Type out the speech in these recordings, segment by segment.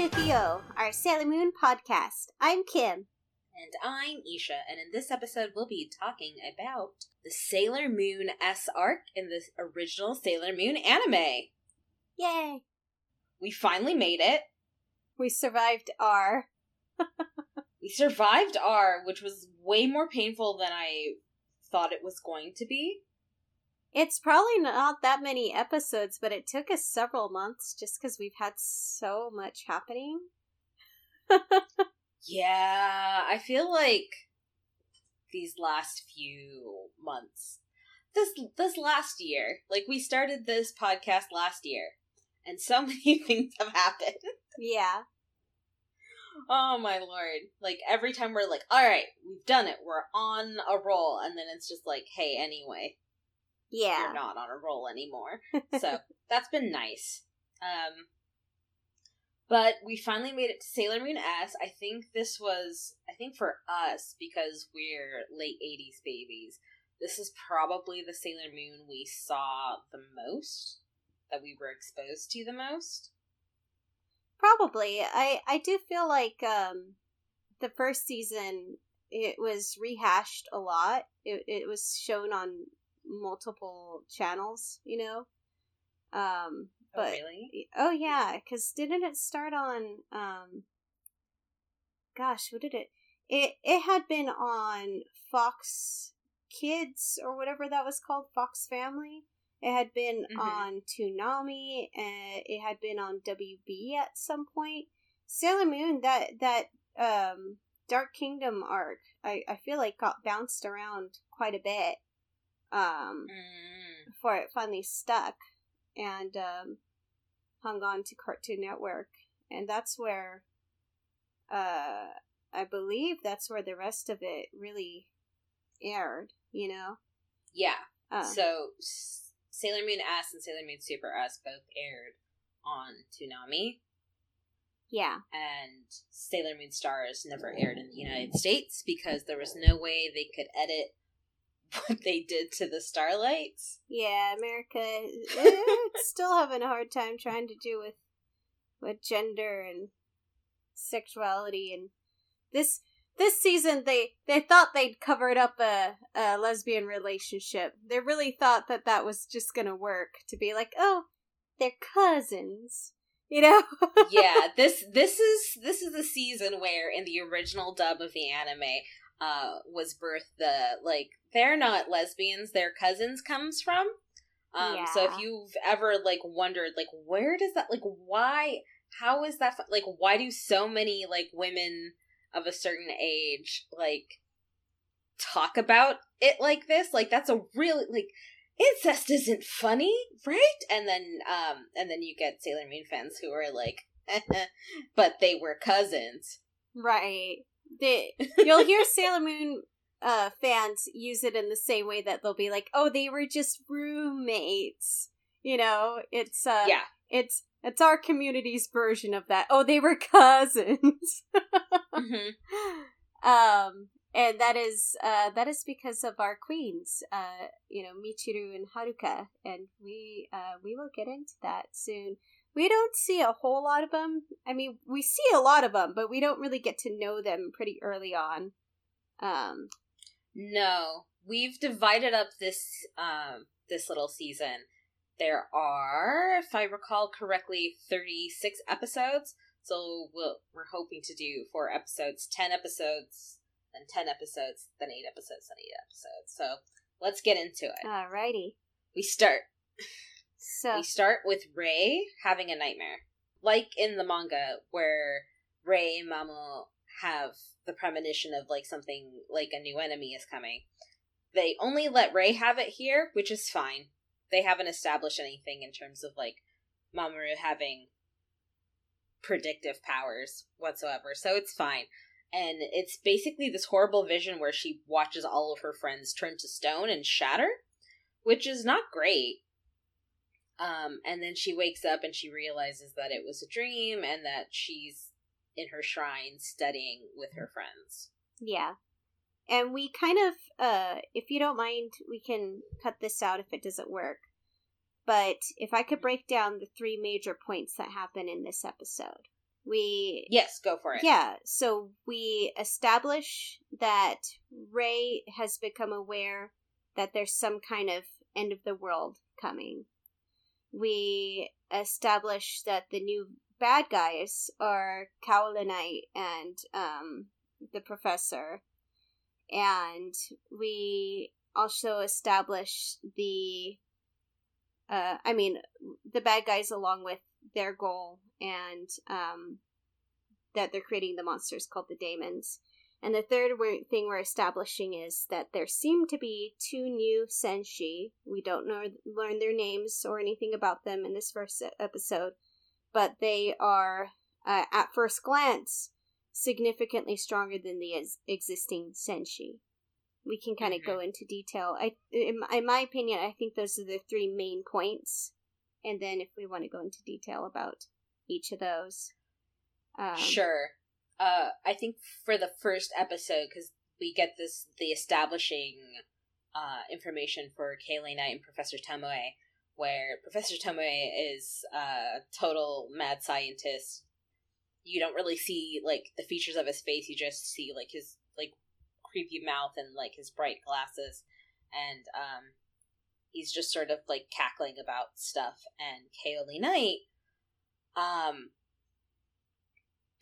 Shukio, our Sailor Moon podcast. I'm Kim. And I'm Isha, and in this episode, we'll be talking about the Sailor Moon S arc in the original Sailor Moon anime. Yay! We finally made it. We survived R. we survived R, which was way more painful than I thought it was going to be. It's probably not that many episodes, but it took us several months just because we've had so much happening. yeah, I feel like these last few months, this this last year, like we started this podcast last year, and so many things have happened. Yeah. Oh my lord. Like every time we're like, all right, we've done it. We're on a roll. And then it's just like, hey, anyway, yeah. You're not on a roll anymore. so that's been nice. Um, but we finally made it to Sailor Moon S. I think this was, I think for us, because we're late 80s babies, this is probably the Sailor Moon we saw the most, that we were exposed to the most. Probably. I, I do feel like um, the first season, it was rehashed a lot. It, it was shown on multiple channels, you know. Um, oh, but oh, really? oh yeah, because didn't it start on? Um, gosh, what did it? It it had been on Fox Kids or whatever that was called, Fox Family. It had been mm-hmm. on Toonami, and it had been on WB at some point. Sailor Moon, that that um, Dark Kingdom arc, I, I feel like got bounced around quite a bit um, mm. before it finally stuck and um, hung on to Cartoon Network. And that's where, uh, I believe that's where the rest of it really aired, you know? Yeah. Uh, so Sailor Moon S and Sailor Moon Super S both aired on Toonami. Yeah. And Sailor Moon Stars never aired in the United States because there was no way they could edit what they did to the Starlights. Yeah, America it's eh, still having a hard time trying to do with with gender and sexuality and this this season they they thought they'd covered up a, a lesbian relationship. They really thought that that was just going to work to be like, "Oh, they're cousins." You know? yeah, this this is this is the season where in the original dub of the anime uh was birthed the like they're not lesbians, they're cousins comes from. Um, yeah. So if you've ever like wondered, like where does that like why how is that like why do so many like women of a certain age like talk about it like this? Like that's a really like incest isn't funny, right? And then um and then you get Sailor Moon fans who are like, but they were cousins, right? They you'll hear Sailor Moon uh, fans use it in the same way that they'll be like, "Oh, they were just roommates." You know, it's uh, yeah, it's it's our community's version of that. Oh, they were cousins. mm-hmm. Um, and that is uh, that is because of our queens, uh, you know, Michiru and Haruka, and we uh, we will get into that soon. We don't see a whole lot of them. I mean, we see a lot of them, but we don't really get to know them pretty early on. Um, no, we've divided up this um this little season. There are, if I recall correctly, thirty six episodes. So we'll, we're hoping to do four episodes, ten episodes, then ten episodes, then eight episodes, then eight episodes. So let's get into it. Alrighty. We start. So we start with Ray having a nightmare, like in the manga where Ray and Mamo have the premonition of like something like a new enemy is coming. They only let Ray have it here, which is fine. They haven't established anything in terms of like Mamoru having predictive powers whatsoever, so it's fine. And it's basically this horrible vision where she watches all of her friends turn to stone and shatter, which is not great. Um, and then she wakes up and she realizes that it was a dream and that she's in her shrine studying with her friends. Yeah. And we kind of uh if you don't mind, we can cut this out if it doesn't work. But if I could break down the three major points that happen in this episode. We Yes, go for it. Yeah, so we establish that Ray has become aware that there's some kind of end of the world coming. We establish that the new bad guys are Kaolinite and um, the professor. And we also establish the uh, I mean the bad guys along with their goal and um, that they're creating the monsters called the daemons. And the third thing we're establishing is that there seem to be two new senshi. We don't know learn their names or anything about them in this first episode, but they are uh, at first glance significantly stronger than the existing senshi. We can kind of mm-hmm. go into detail. I, in, in my opinion, I think those are the three main points, and then if we want to go into detail about each of those, um, sure uh, I think for the first episode, because we get this the establishing uh, information for Kaolinite and Professor Tomoe, where Professor Tomoe is a total mad scientist. You don't really see like the features of his face; you just see like his like creepy mouth and like his bright glasses, and um, he's just sort of like cackling about stuff. And Kaolinite, um,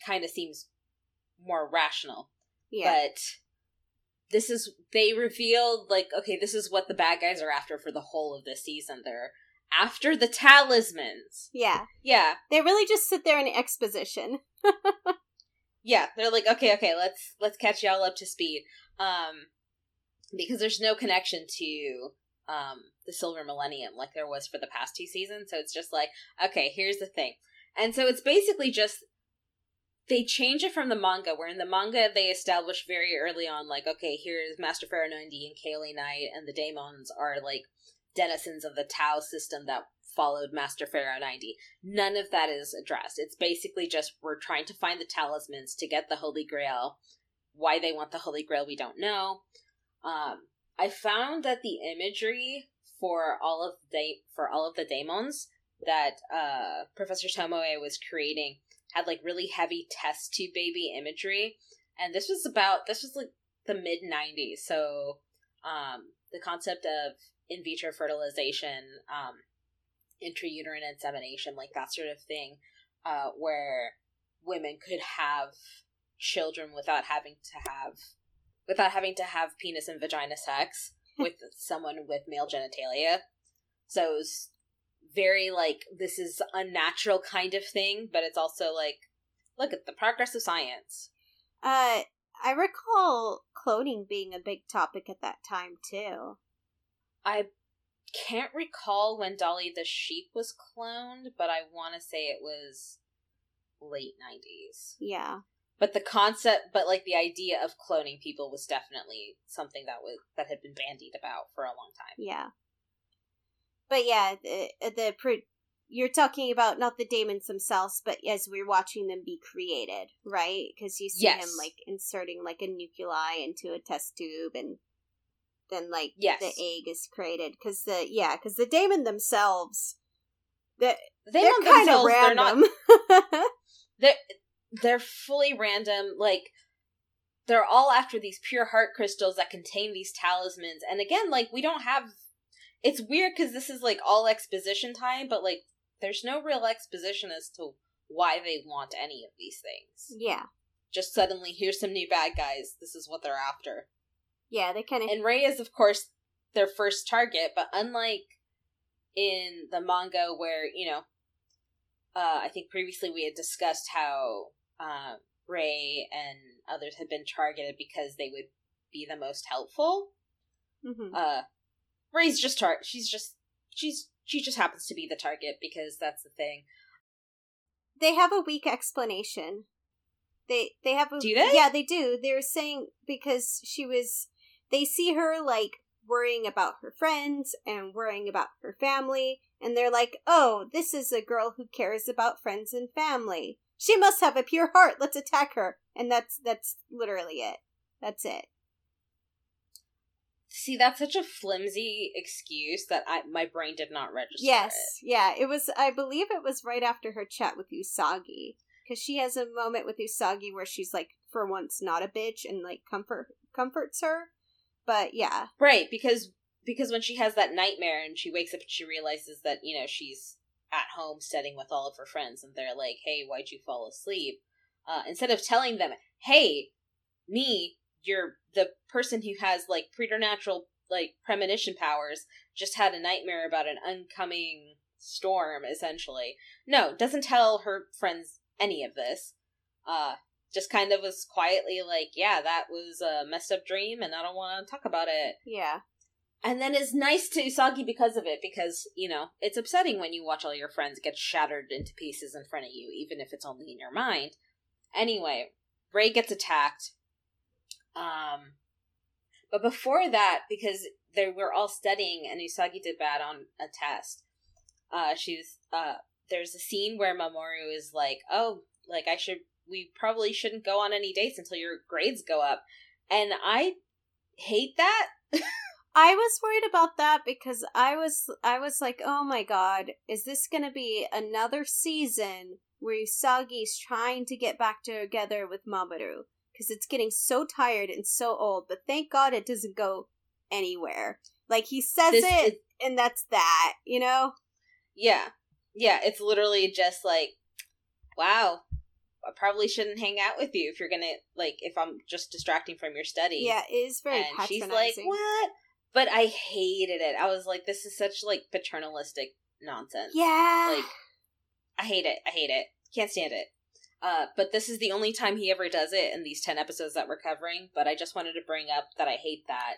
kind of seems more rational. Yeah. But this is they revealed like okay, this is what the bad guys are after for the whole of this season. They're after the talismans. Yeah. Yeah. They really just sit there in exposition. yeah, they're like, okay, okay, let's let's catch y'all up to speed. Um because there's no connection to um the silver millennium like there was for the past two seasons. So it's just like, okay, here's the thing. And so it's basically just they change it from the manga, where in the manga they establish very early on, like, okay, here's Master Pharaoh 90 and Kaolinite, and the daemons are like denizens of the Tau system that followed Master Pharaoh 90. None of that is addressed. It's basically just we're trying to find the talismans to get the Holy Grail. Why they want the Holy Grail, we don't know. Um, I found that the imagery for all of the for all of the daemons that uh, Professor Tomoe was creating had like really heavy test tube baby imagery. And this was about this was like the mid 90s so um the concept of in vitro fertilization um intrauterine insemination like that sort of thing uh where women could have children without having to have without having to have penis and vagina sex with someone with male genitalia. So it was very like this is unnatural kind of thing, but it's also like look at the progress of science. Uh I recall cloning being a big topic at that time too. I can't recall when Dolly the sheep was cloned, but I want to say it was late 90s. Yeah. But the concept, but like the idea of cloning people was definitely something that was that had been bandied about for a long time. Yeah but yeah, the, uh, the you're talking about not the daemons themselves, but as we're watching them be created, right? Because you see yes. him like inserting like a nuclei into a test tube, and then like yes. the egg is created. Because the yeah, because the daemon themselves, the, they they're kind of random. They're, not, they're they're fully random. Like they're all after these pure heart crystals that contain these talismans, and again, like we don't have it's weird because this is like all exposition time, but like there's no real exposition as to why they want any of these things. Yeah. Just suddenly, here's some new bad guys. This is what they're after. Yeah, they kind of. And Ray is, of course, their first target, but unlike in the manga, where you know, uh, I think previously we had discussed how uh, Rei and others had been targeted because they would be the most helpful. Mm-hmm. Uh, Rei's just tar. She's just she's she just happens to be the target because that's the thing. They have a weak explanation. They they have a do they? Yeah, they do. They're saying because she was. They see her like worrying about her friends and worrying about her family, and they're like, "Oh, this is a girl who cares about friends and family. She must have a pure heart. Let's attack her." And that's that's literally it. That's it. See, that's such a flimsy excuse that I my brain did not register. Yes, it. yeah, it was. I believe it was right after her chat with Usagi because she has a moment with Usagi where she's like, for once, not a bitch and like comfort comforts her. But yeah, right because because when she has that nightmare and she wakes up and she realizes that you know she's at home studying with all of her friends and they're like, "Hey, why'd you fall asleep?" Uh, instead of telling them, "Hey, me, you're the person who has like preternatural like premonition powers, just had a nightmare about an oncoming storm." Essentially, no, doesn't tell her friends any of this. Uh, just kind of was quietly like, "Yeah, that was a messed up dream, and I don't want to talk about it." Yeah and then is nice to Usagi because of it, because, you know, it's upsetting when you watch all your friends get shattered into pieces in front of you, even if it's only in your mind. Anyway, ray gets attacked. Um, but before that, because they were all studying and Usagi did bad on a test, uh, she's, uh, there's a scene where Mamoru is like, oh, like I should, we probably shouldn't go on any dates until your grades go up. And I hate that. I was worried about that because I was I was like, "Oh my god, is this going to be another season where Usagi's trying to get back together with Mamoru because it's getting so tired and so old." But thank God it doesn't go anywhere. Like he says this it is- and that's that, you know? Yeah. Yeah, it's literally just like, "Wow, I probably shouldn't hang out with you if you're gonna like if I'm just distracting from your study. Yeah, it is very and she's like, "What? But I hated it. I was like, this is such like paternalistic nonsense. Yeah. Like I hate it. I hate it. Can't stand it. Uh, but this is the only time he ever does it in these 10 episodes that we're covering. But I just wanted to bring up that I hate that.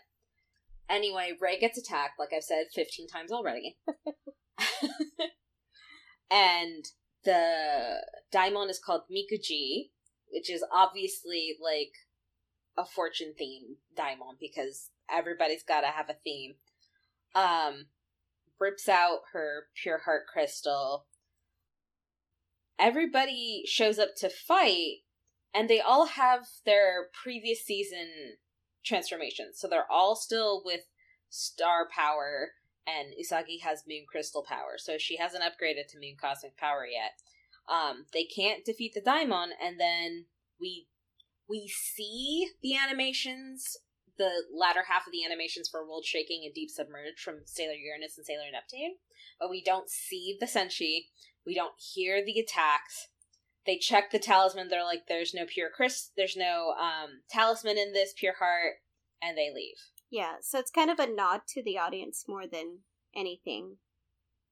Anyway, Ray gets attacked, like I've said 15 times already. and the daimon is called Mikuji, which is obviously like a fortune theme daimon because everybody's got to have a theme. Um, rips out her pure heart crystal. Everybody shows up to fight, and they all have their previous season transformations. So they're all still with star power, and Usagi has moon crystal power. So she hasn't upgraded to moon cosmic power yet. Um, they can't defeat the daimon, and then we we see the animations the latter half of the animations for World Shaking and Deep Submerged from Sailor Uranus and Sailor Neptune, but we don't see the Senshi. We don't hear the attacks. They check the talisman. They're like, "There's no pure Chris. There's no um, talisman in this pure heart," and they leave. Yeah, so it's kind of a nod to the audience more than anything.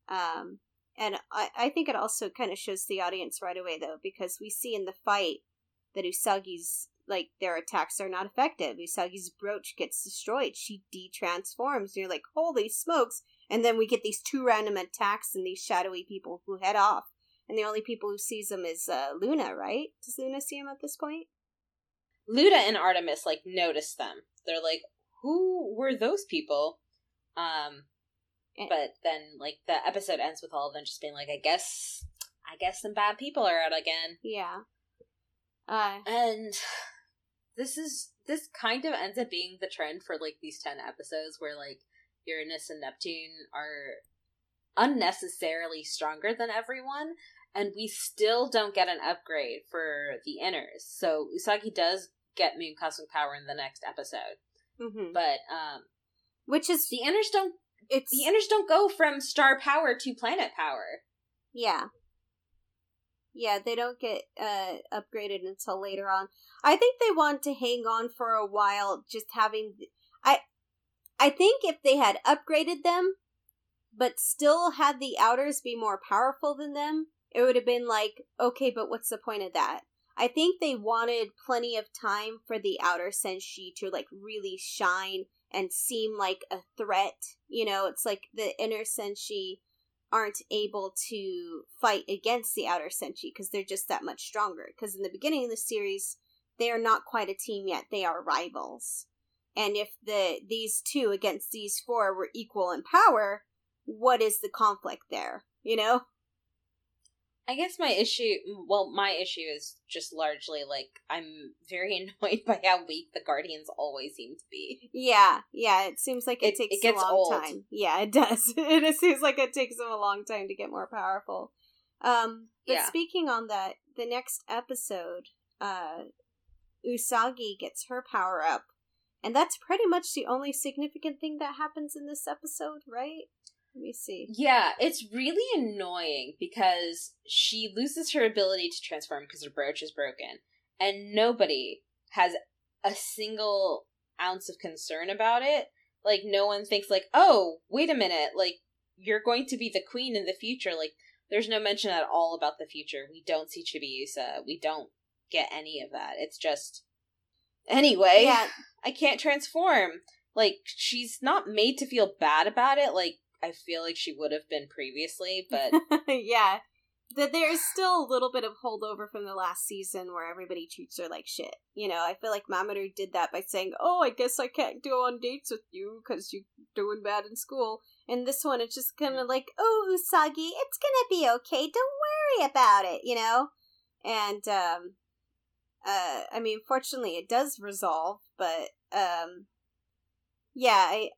Um, and I, I think it also kind of shows the audience right away though, because we see in the fight that Usagi's like their attacks are not effective. Usagi's brooch gets destroyed. She de-transforms. And you're like, holy smokes! And then we get these two random attacks and these shadowy people who head off. And the only people who sees them is uh, Luna, right? Does Luna see him at this point? Luna and Artemis like notice them. They're like, who were those people? Um, and- but then like the episode ends with all of them just being like, I guess, I guess some bad people are out again. Yeah. Uh, and this is this kind of ends up being the trend for like these 10 episodes where like Uranus and Neptune are unnecessarily stronger than everyone and we still don't get an upgrade for the inners. So Usagi does get moon cosmic power in the next episode. Mm-hmm. But um which is the inners don't it's the inners don't go from star power to planet power. Yeah. Yeah, they don't get uh, upgraded until later on. I think they want to hang on for a while, just having. I, I think if they had upgraded them, but still had the outers be more powerful than them, it would have been like, okay, but what's the point of that? I think they wanted plenty of time for the outer senshi to like really shine and seem like a threat. You know, it's like the inner senshi aren't able to fight against the outer senshi because they're just that much stronger. Because in the beginning of the series, they are not quite a team yet; they are rivals. And if the these two against these four were equal in power, what is the conflict there? You know. I guess my issue, well, my issue is just largely like I'm very annoyed by how weak the Guardians always seem to be. Yeah, yeah, it seems like it, it takes it gets a long old. time. Yeah, it does. it seems like it takes them a long time to get more powerful. Um, but yeah. speaking on that the next episode, uh, Usagi gets her power up, and that's pretty much the only significant thing that happens in this episode, right? Let me see. Yeah, it's really annoying because she loses her ability to transform because her brooch is broken, and nobody has a single ounce of concern about it. Like, no one thinks, like, oh, wait a minute, like, you're going to be the queen in the future. Like, there's no mention at all about the future. We don't see Chibiusa. We don't get any of that. It's just anyway. Yeah. I can't transform. Like she's not made to feel bad about it. Like I feel like she would have been previously, but yeah. That there's still a little bit of holdover from the last season where everybody treats her like shit. You know, I feel like Mamoru did that by saying, "Oh, I guess I can't go on dates with you because you're doing bad in school." And this one, it's just kind of like, "Oh, Usagi, it's gonna be okay. Don't worry about it." You know, and um, uh, I mean, fortunately, it does resolve, but um, yeah, I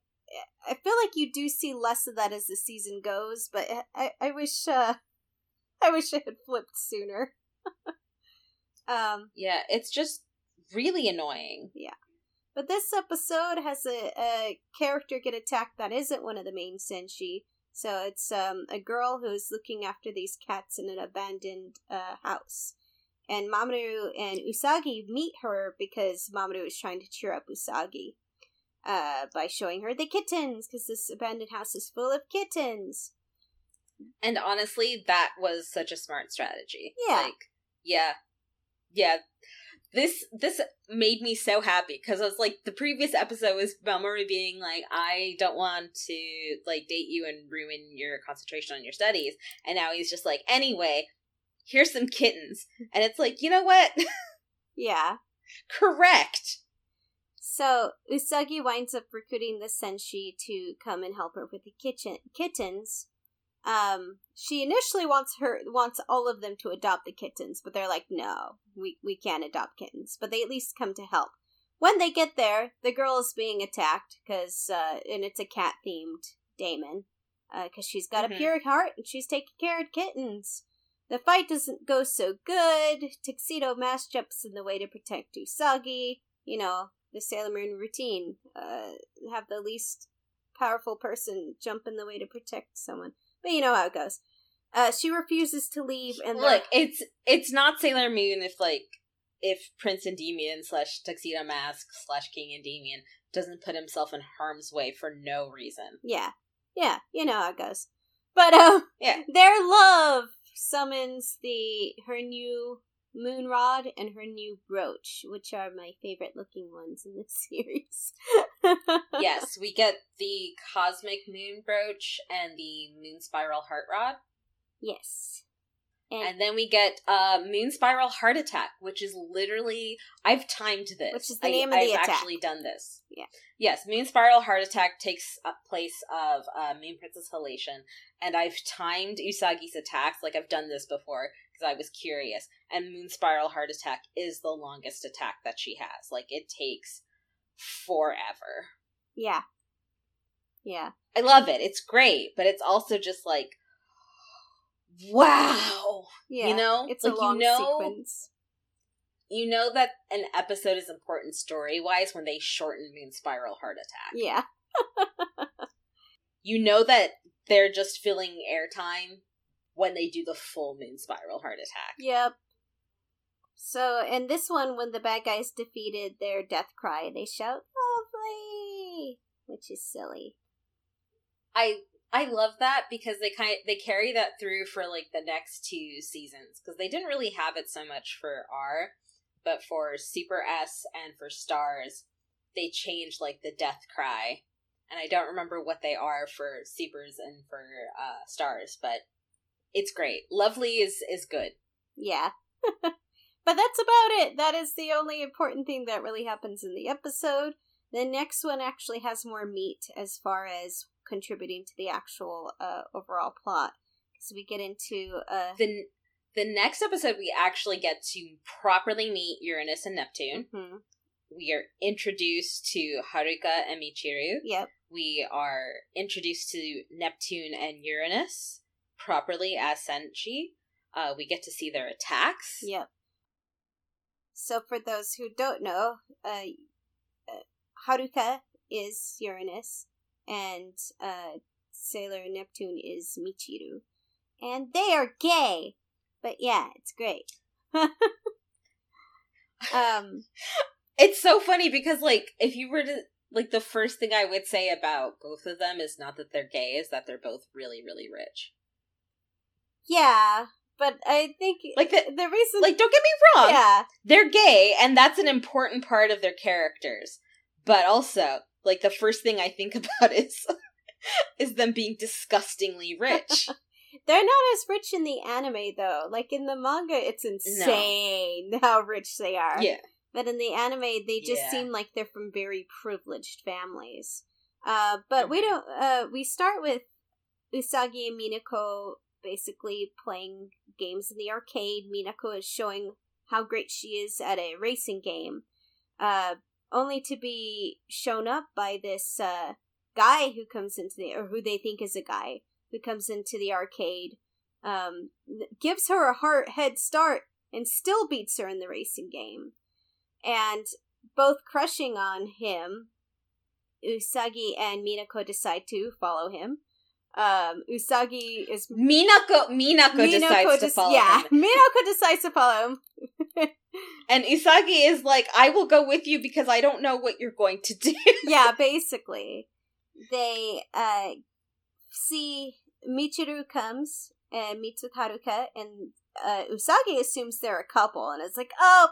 I feel like you do see less of that as the season goes, but I I wish uh, I wish it had flipped sooner. um, yeah, it's just really annoying. Yeah. But this episode has a, a character get attacked that isn't one of the main senshi. So it's um, a girl who's looking after these cats in an abandoned uh, house and Mamoru and Usagi meet her because Mamoru is trying to cheer up Usagi uh, by showing her the kittens because this abandoned house is full of kittens. And honestly, that was such a smart strategy. Yeah. Like, yeah, yeah. This this made me so happy because I was like, the previous episode was Mamoru being like, I don't want to like date you and ruin your concentration on your studies, and now he's just like, anyway, here's some kittens. And it's like, you know what? yeah. Correct. So Usagi winds up recruiting the senshi to come and help her with the kitchen kittens. Um, she initially wants her wants all of them to adopt the kittens, but they're like, no, we we can't adopt kittens. But they at least come to help. When they get there, the girl is being attacked because, uh, and it's a cat themed daemon, because uh, she's got mm-hmm. a pure heart and she's taking care of kittens. The fight doesn't go so good. Tuxedo Mask jumps in the way to protect Usagi. You know, the Sailor Moon routine. Uh, have the least powerful person jump in the way to protect someone. But you know how it goes. Uh, she refuses to leave, and look, it's it's not Sailor Moon if like if Prince Endymion slash Tuxedo Mask slash King Endymion doesn't put himself in harm's way for no reason. Yeah, yeah, you know how it goes. But um, yeah, their love summons the her new moon rod and her new brooch, which are my favorite looking ones in this series. yes, we get the cosmic moon brooch and the moon spiral heart rod. Yes. And, and, then we get uh, Moon Spiral Heart Attack, which is literally I've timed this. Which is the name I, of the I've attack. actually done this. Yeah. Yes, Moon Spiral Heart Attack takes place of uh, Moon Princess Halation, and I've timed Usagi's attacks like I've done this before because I was curious. And Moon Spiral Heart Attack is the longest attack that she has. Like it takes forever. Yeah. Yeah. I love it. It's great, but it's also just like wow. Yeah, you know, it's like, a long you know, sequence. You know that an episode is important story wise when they shorten Moon Spiral Heart Attack. Yeah. you know that they're just filling airtime when they do the full Moon Spiral Heart Attack. Yep. So, in this one, when the bad guys defeated their death cry, they shout, lovely! Which is silly. I I love that because they kind of, they carry that through for like the next two seasons because they didn't really have it so much for R, but for Super S and for Stars, they changed like the death cry, and I don't remember what they are for Supers and for uh, Stars, but it's great. Lovely is is good. Yeah. but that's about it. That is the only important thing that really happens in the episode. The next one actually has more meat as far as contributing to the actual uh, overall plot because we get into uh, the the next episode we actually get to properly meet Uranus and Neptune. Mm-hmm. We are introduced to Haruka and Michiru. Yep. We are introduced to Neptune and Uranus properly as Senshi. Uh, we get to see their attacks. Yep. So, for those who don't know, uh, uh, Haruka is Uranus, and uh, Sailor Neptune is Michiru. And they are gay! But yeah, it's great. um, it's so funny because, like, if you were to like the first thing I would say about both of them is not that they're gay, is that they're both really, really rich. Yeah, but I think like the, the reason, like, don't get me wrong, yeah, they're gay, and that's an important part of their characters. But also, like, the first thing I think about is is them being disgustingly rich. They're not as rich in the anime though. Like in the manga, it's insane no. how rich they are. Yeah. But in the anime, they just yeah. seem like they're from very privileged families. Uh, but mm-hmm. we don't. Uh, we start with Usagi and Minako basically playing games in the arcade. Minako is showing how great she is at a racing game, uh, only to be shown up by this uh, guy who comes into the or who they think is a guy who comes into the arcade, um, gives her a heart head start and still beats her in the racing game and both crushing on him, Usagi and Minako decide to follow him. Um, Usagi is Minako. Minako, Minako decides to follow yeah, him. Minako decides to follow him. and Usagi is like, "I will go with you because I don't know what you're going to do." yeah, basically, they uh see Michiru comes and meets with Haruka, and uh, Usagi assumes they're a couple, and it's like, "Oh,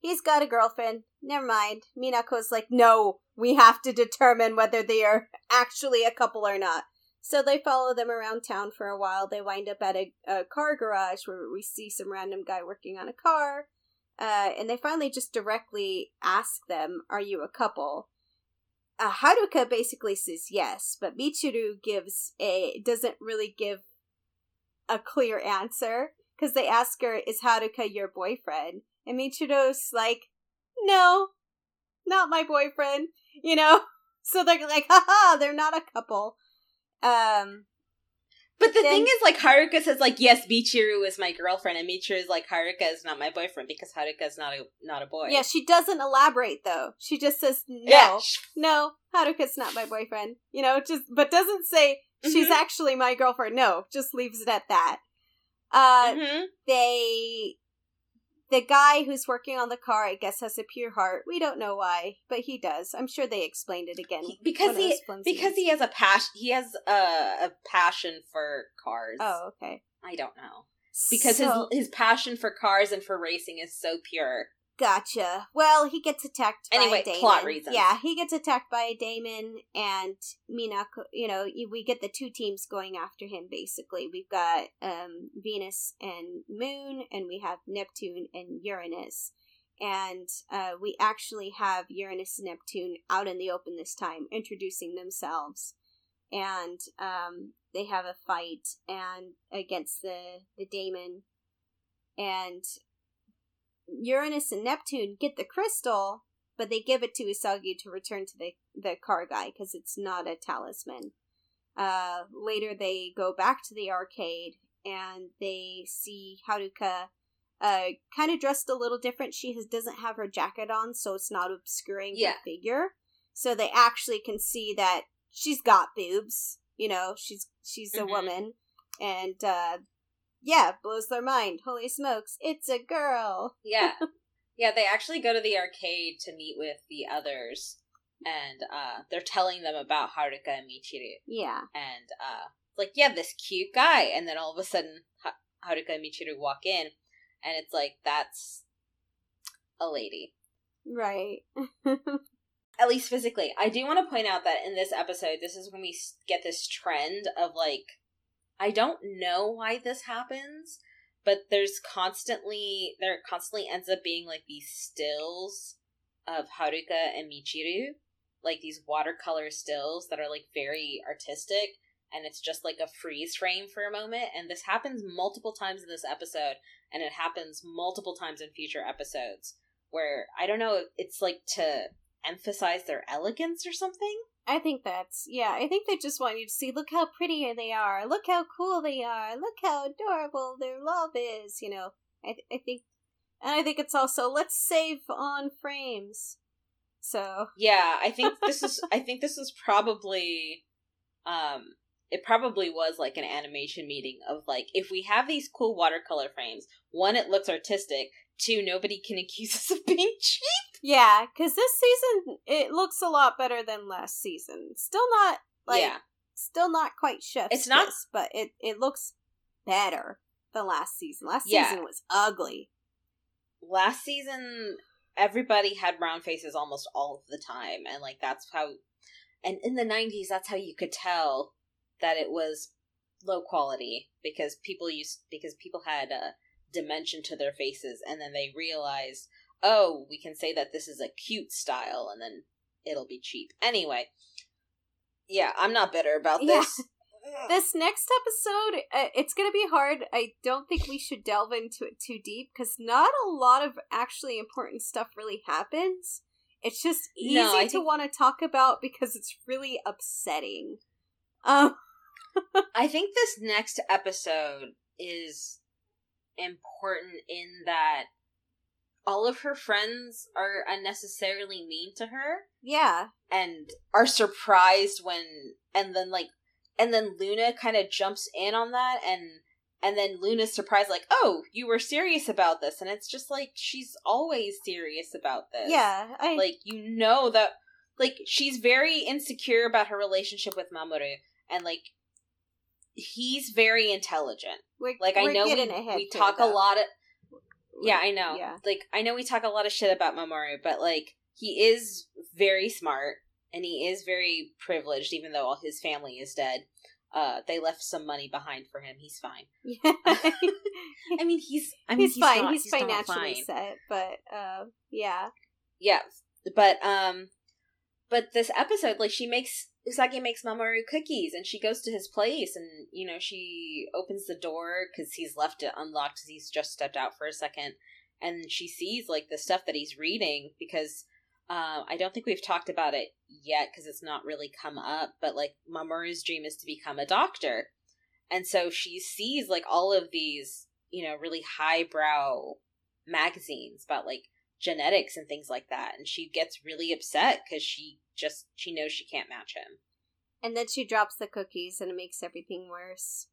He's got a girlfriend. Never mind. Minako's like, no, we have to determine whether they are actually a couple or not. So they follow them around town for a while. They wind up at a, a car garage where we see some random guy working on a car. Uh, and they finally just directly ask them, Are you a couple? Uh, Haruka basically says yes, but Michiru gives a doesn't really give a clear answer because they ask her, "Is Haruka your boyfriend?" And Michiru's like, no, not my boyfriend, you know? So they're like, haha, they're not a couple. Um, but the then, thing is, like, Haruka says, like, yes, Michiru is my girlfriend, and Michiru is like, Haruka is not my boyfriend because Haruka is not a not a boy. Yeah, she doesn't elaborate though. She just says, no, yeah. no, Haruka's not my boyfriend. You know, just but doesn't say mm-hmm. she's actually my girlfriend. No, just leaves it at that. Uh, mm-hmm. they the guy who's working on the car, I guess, has a pure heart. We don't know why, but he does. I'm sure they explained it again he, because he because he has a passion. He has a, a passion for cars. Oh, okay. I don't know because so, his his passion for cars and for racing is so pure. Gotcha. Well, he gets attacked anyway, plot reasons. Yeah, he gets attacked by a daemon, and Minako. You know, we get the two teams going after him. Basically, we've got um, Venus and Moon, and we have Neptune and Uranus. And uh, we actually have Uranus and Neptune out in the open this time, introducing themselves, and um, they have a fight and against the the daemon, and Uranus and Neptune get the crystal, but they give it to Usagi to return to the, the car guy because it's not a talisman. Uh, later, they go back to the arcade and they see Haruka uh, kind of dressed a little different. She has, doesn't have her jacket on, so it's not obscuring yeah. her figure. So they actually can see that she's got boobs. You know, she's she's mm-hmm. a woman, and uh, yeah, blows their mind. Holy smokes, it's a girl. yeah. Yeah, they actually go to the arcade to meet with the others and uh they're telling them about Haruka and Michiru. Yeah. And uh like, yeah, this cute guy and then all of a sudden ha- Haruka and Michiru walk in and it's like that's a lady. Right. At least physically. I do want to point out that in this episode this is when we get this trend of like I don't know why this happens, but there's constantly there constantly ends up being like these stills of Haruka and Michiru, like these watercolor stills that are like very artistic and it's just like a freeze frame for a moment and this happens multiple times in this episode and it happens multiple times in future episodes where I don't know it's like to emphasize their elegance or something. I think that's yeah. I think they just want you to see. Look how pretty they are. Look how cool they are. Look how adorable their love is. You know, I th- I think, and I think it's also let's save on frames. So yeah, I think this is. I think this is probably, um, it probably was like an animation meeting of like if we have these cool watercolor frames. One, it looks artistic. Two, nobody can accuse us of being cheap. Yeah, because this season it looks a lot better than last season. Still not like, yeah. still not quite chef's It's not, kiss, but it it looks better than last season. Last yeah. season was ugly. Last season, everybody had brown faces almost all of the time, and like that's how. And in the '90s, that's how you could tell that it was low quality because people used because people had a dimension to their faces, and then they realized oh, we can say that this is a cute style and then it'll be cheap. Anyway, yeah, I'm not bitter about yeah. this. this next episode, uh, it's going to be hard. I don't think we should delve into it too deep because not a lot of actually important stuff really happens. It's just easy no, to think... want to talk about because it's really upsetting. Um. I think this next episode is important in that all of her friends are unnecessarily mean to her. Yeah. And are surprised when and then like and then Luna kind of jumps in on that and and then Luna's surprised like, "Oh, you were serious about this." And it's just like she's always serious about this. Yeah. I... Like you know that like she's very insecure about her relationship with Mamoru and like he's very intelligent. We're, like I know we, we talk a lot of yeah, I know. Yeah. Like I know we talk a lot of shit about Mamoru, but like he is very smart and he is very privileged even though all his family is dead. Uh, they left some money behind for him. He's fine. Yeah. I mean, he's. I mean, he's, he's fine. Not, he's, he's financially set, but uh, yeah. Yeah, but um, but this episode, like, she makes Usagi makes Mamoru cookies and she goes to his place and, you know, she opens the door because he's left it unlocked because he's just stepped out for a second. And she sees, like, the stuff that he's reading because uh, I don't think we've talked about it yet because it's not really come up, but, like, Mamoru's dream is to become a doctor. And so she sees, like, all of these, you know, really highbrow magazines about, like, genetics and things like that. And she gets really upset because she just she knows she can't match him. And then she drops the cookies and it makes everything worse.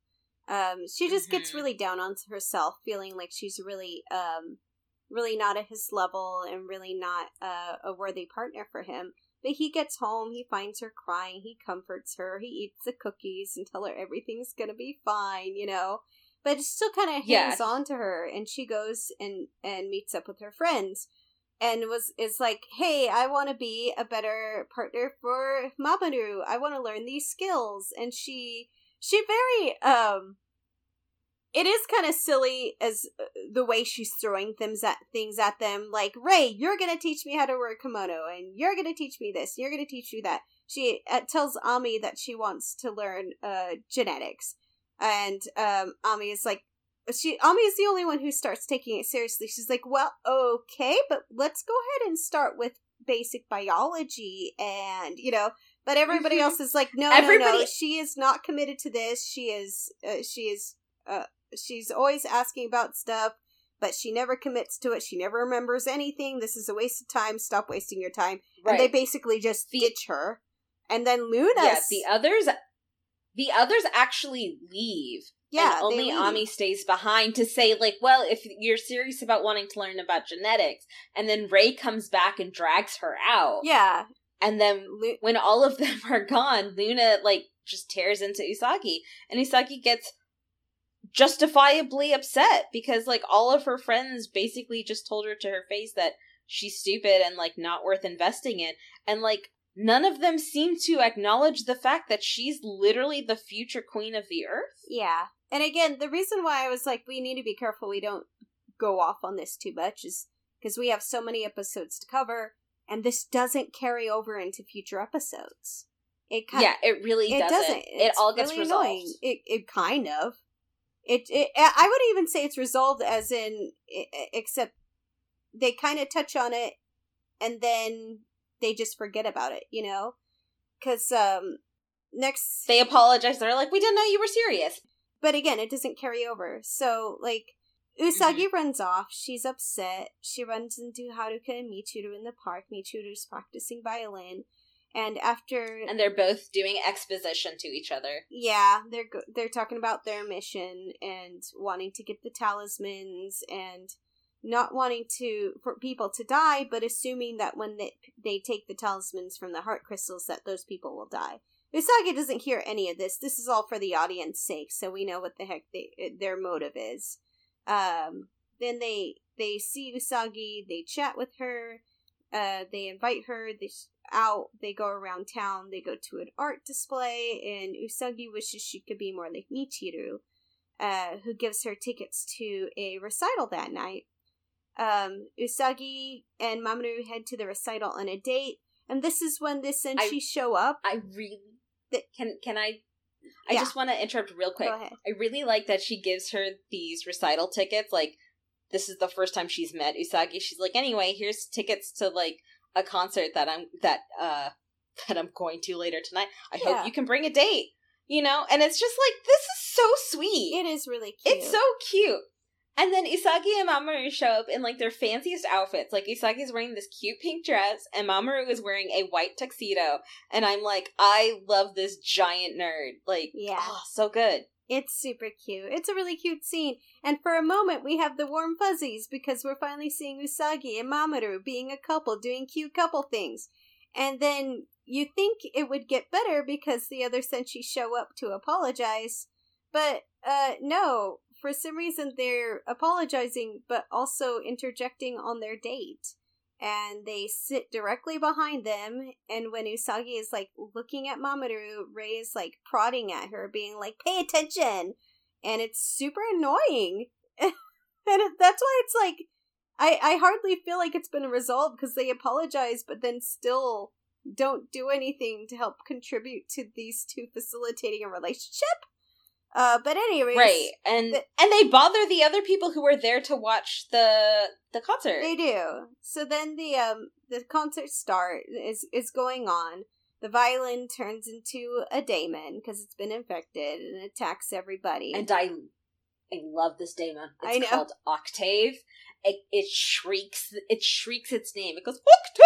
Um, she just mm-hmm. gets really down on herself, feeling like she's really, um, really not at his level and really not uh, a worthy partner for him. But he gets home, he finds her crying, he comforts her, he eats the cookies and tell her everything's gonna be fine, you know. But it still kind of hangs yeah. on to her, and she goes and and meets up with her friends and was is like, "Hey, I want to be a better partner for Mamoru. I want to learn these skills." And she she very um it is kind of silly as uh, the way she's throwing things at things at them like ray you're gonna teach me how to wear a kimono and you're gonna teach me this you're gonna teach me that she uh, tells ami that she wants to learn uh, genetics and um, ami is like she Ami is the only one who starts taking it seriously. She's like, "Well, okay, but let's go ahead and start with basic biology and, you know, but everybody mm-hmm. else is like, "No, everybody... no, no. She is not committed to this. She is uh, she is uh she's always asking about stuff." But she never commits to it. She never remembers anything. This is a waste of time. Stop wasting your time. Right. And they basically just the, ditch her. And then Luna. Yeah, the others the others actually leave yeah, only Ami stays behind to say, like, well, if you're serious about wanting to learn about genetics, and then Ray comes back and drags her out. Yeah. And then Lu- when all of them are gone, Luna, like, just tears into Usagi, and Usagi gets justifiably upset because, like, all of her friends basically just told her to her face that she's stupid and, like, not worth investing in. And, like, none of them seem to acknowledge the fact that she's literally the future queen of the earth. Yeah. And again, the reason why I was like, we need to be careful we don't go off on this too much is because we have so many episodes to cover, and this doesn't carry over into future episodes. It kind yeah, it really it doesn't. doesn't. It all gets really resolved. Annoying. It it kind of. It, it I would even say it's resolved as in except they kind of touch on it and then they just forget about it, you know. because um, next they apologize. They're like, "We didn't know you were serious." But again, it doesn't carry over. So like Usagi mm-hmm. runs off. She's upset. She runs into Haruka and Michiru in the park. Michiru's practicing violin. And after and they're both doing exposition to each other. Yeah, they're they're talking about their mission and wanting to get the talismans and not wanting to for people to die, but assuming that when they they take the talismans from the heart crystals, that those people will die. Usagi doesn't hear any of this. This is all for the audience sake, so we know what the heck they, their motive is. Um, then they they see Usagi, they chat with her, uh, they invite her they, out, they go around town, they go to an art display, and Usagi wishes she could be more like Michiru, uh, who gives her tickets to a recital that night. Um, Usagi and Mamoru head to the recital on a date, and this is when the Senshi show up. I really can can I I yeah. just want to interrupt real quick. I really like that she gives her these recital tickets. Like, this is the first time she's met Usagi. She's like, anyway, here's tickets to like a concert that I'm that uh that I'm going to later tonight. I yeah. hope you can bring a date. You know, and it's just like this is so sweet. It is really cute. It's so cute. And then Usagi and Mamoru show up in like their fanciest outfits. Like Usagi's wearing this cute pink dress and Mamoru is wearing a white tuxedo. And I'm like, I love this giant nerd. Like, yeah. Oh, so good. It's super cute. It's a really cute scene. And for a moment we have the warm fuzzies because we're finally seeing Usagi and Mamoru being a couple, doing cute couple things. And then you think it would get better because the other senshi show up to apologize. But uh no, for some reason they're apologizing but also interjecting on their date. And they sit directly behind them and when usagi is like looking at mamoru rei is like prodding at her being like pay attention! And it's super annoying. And that's why it's like i i hardly feel like it's been resolved because they apologize but then still don't do anything to help contribute to these two facilitating a relationship uh, but anyway, right, and the, and they bother the other people who were there to watch the the concert. They do. So then the um the concert start is is going on. The violin turns into a daemon because it's been infected and attacks everybody. And I, I love this daemon. It's called Octave, it, it shrieks it shrieks its name. It goes Octave.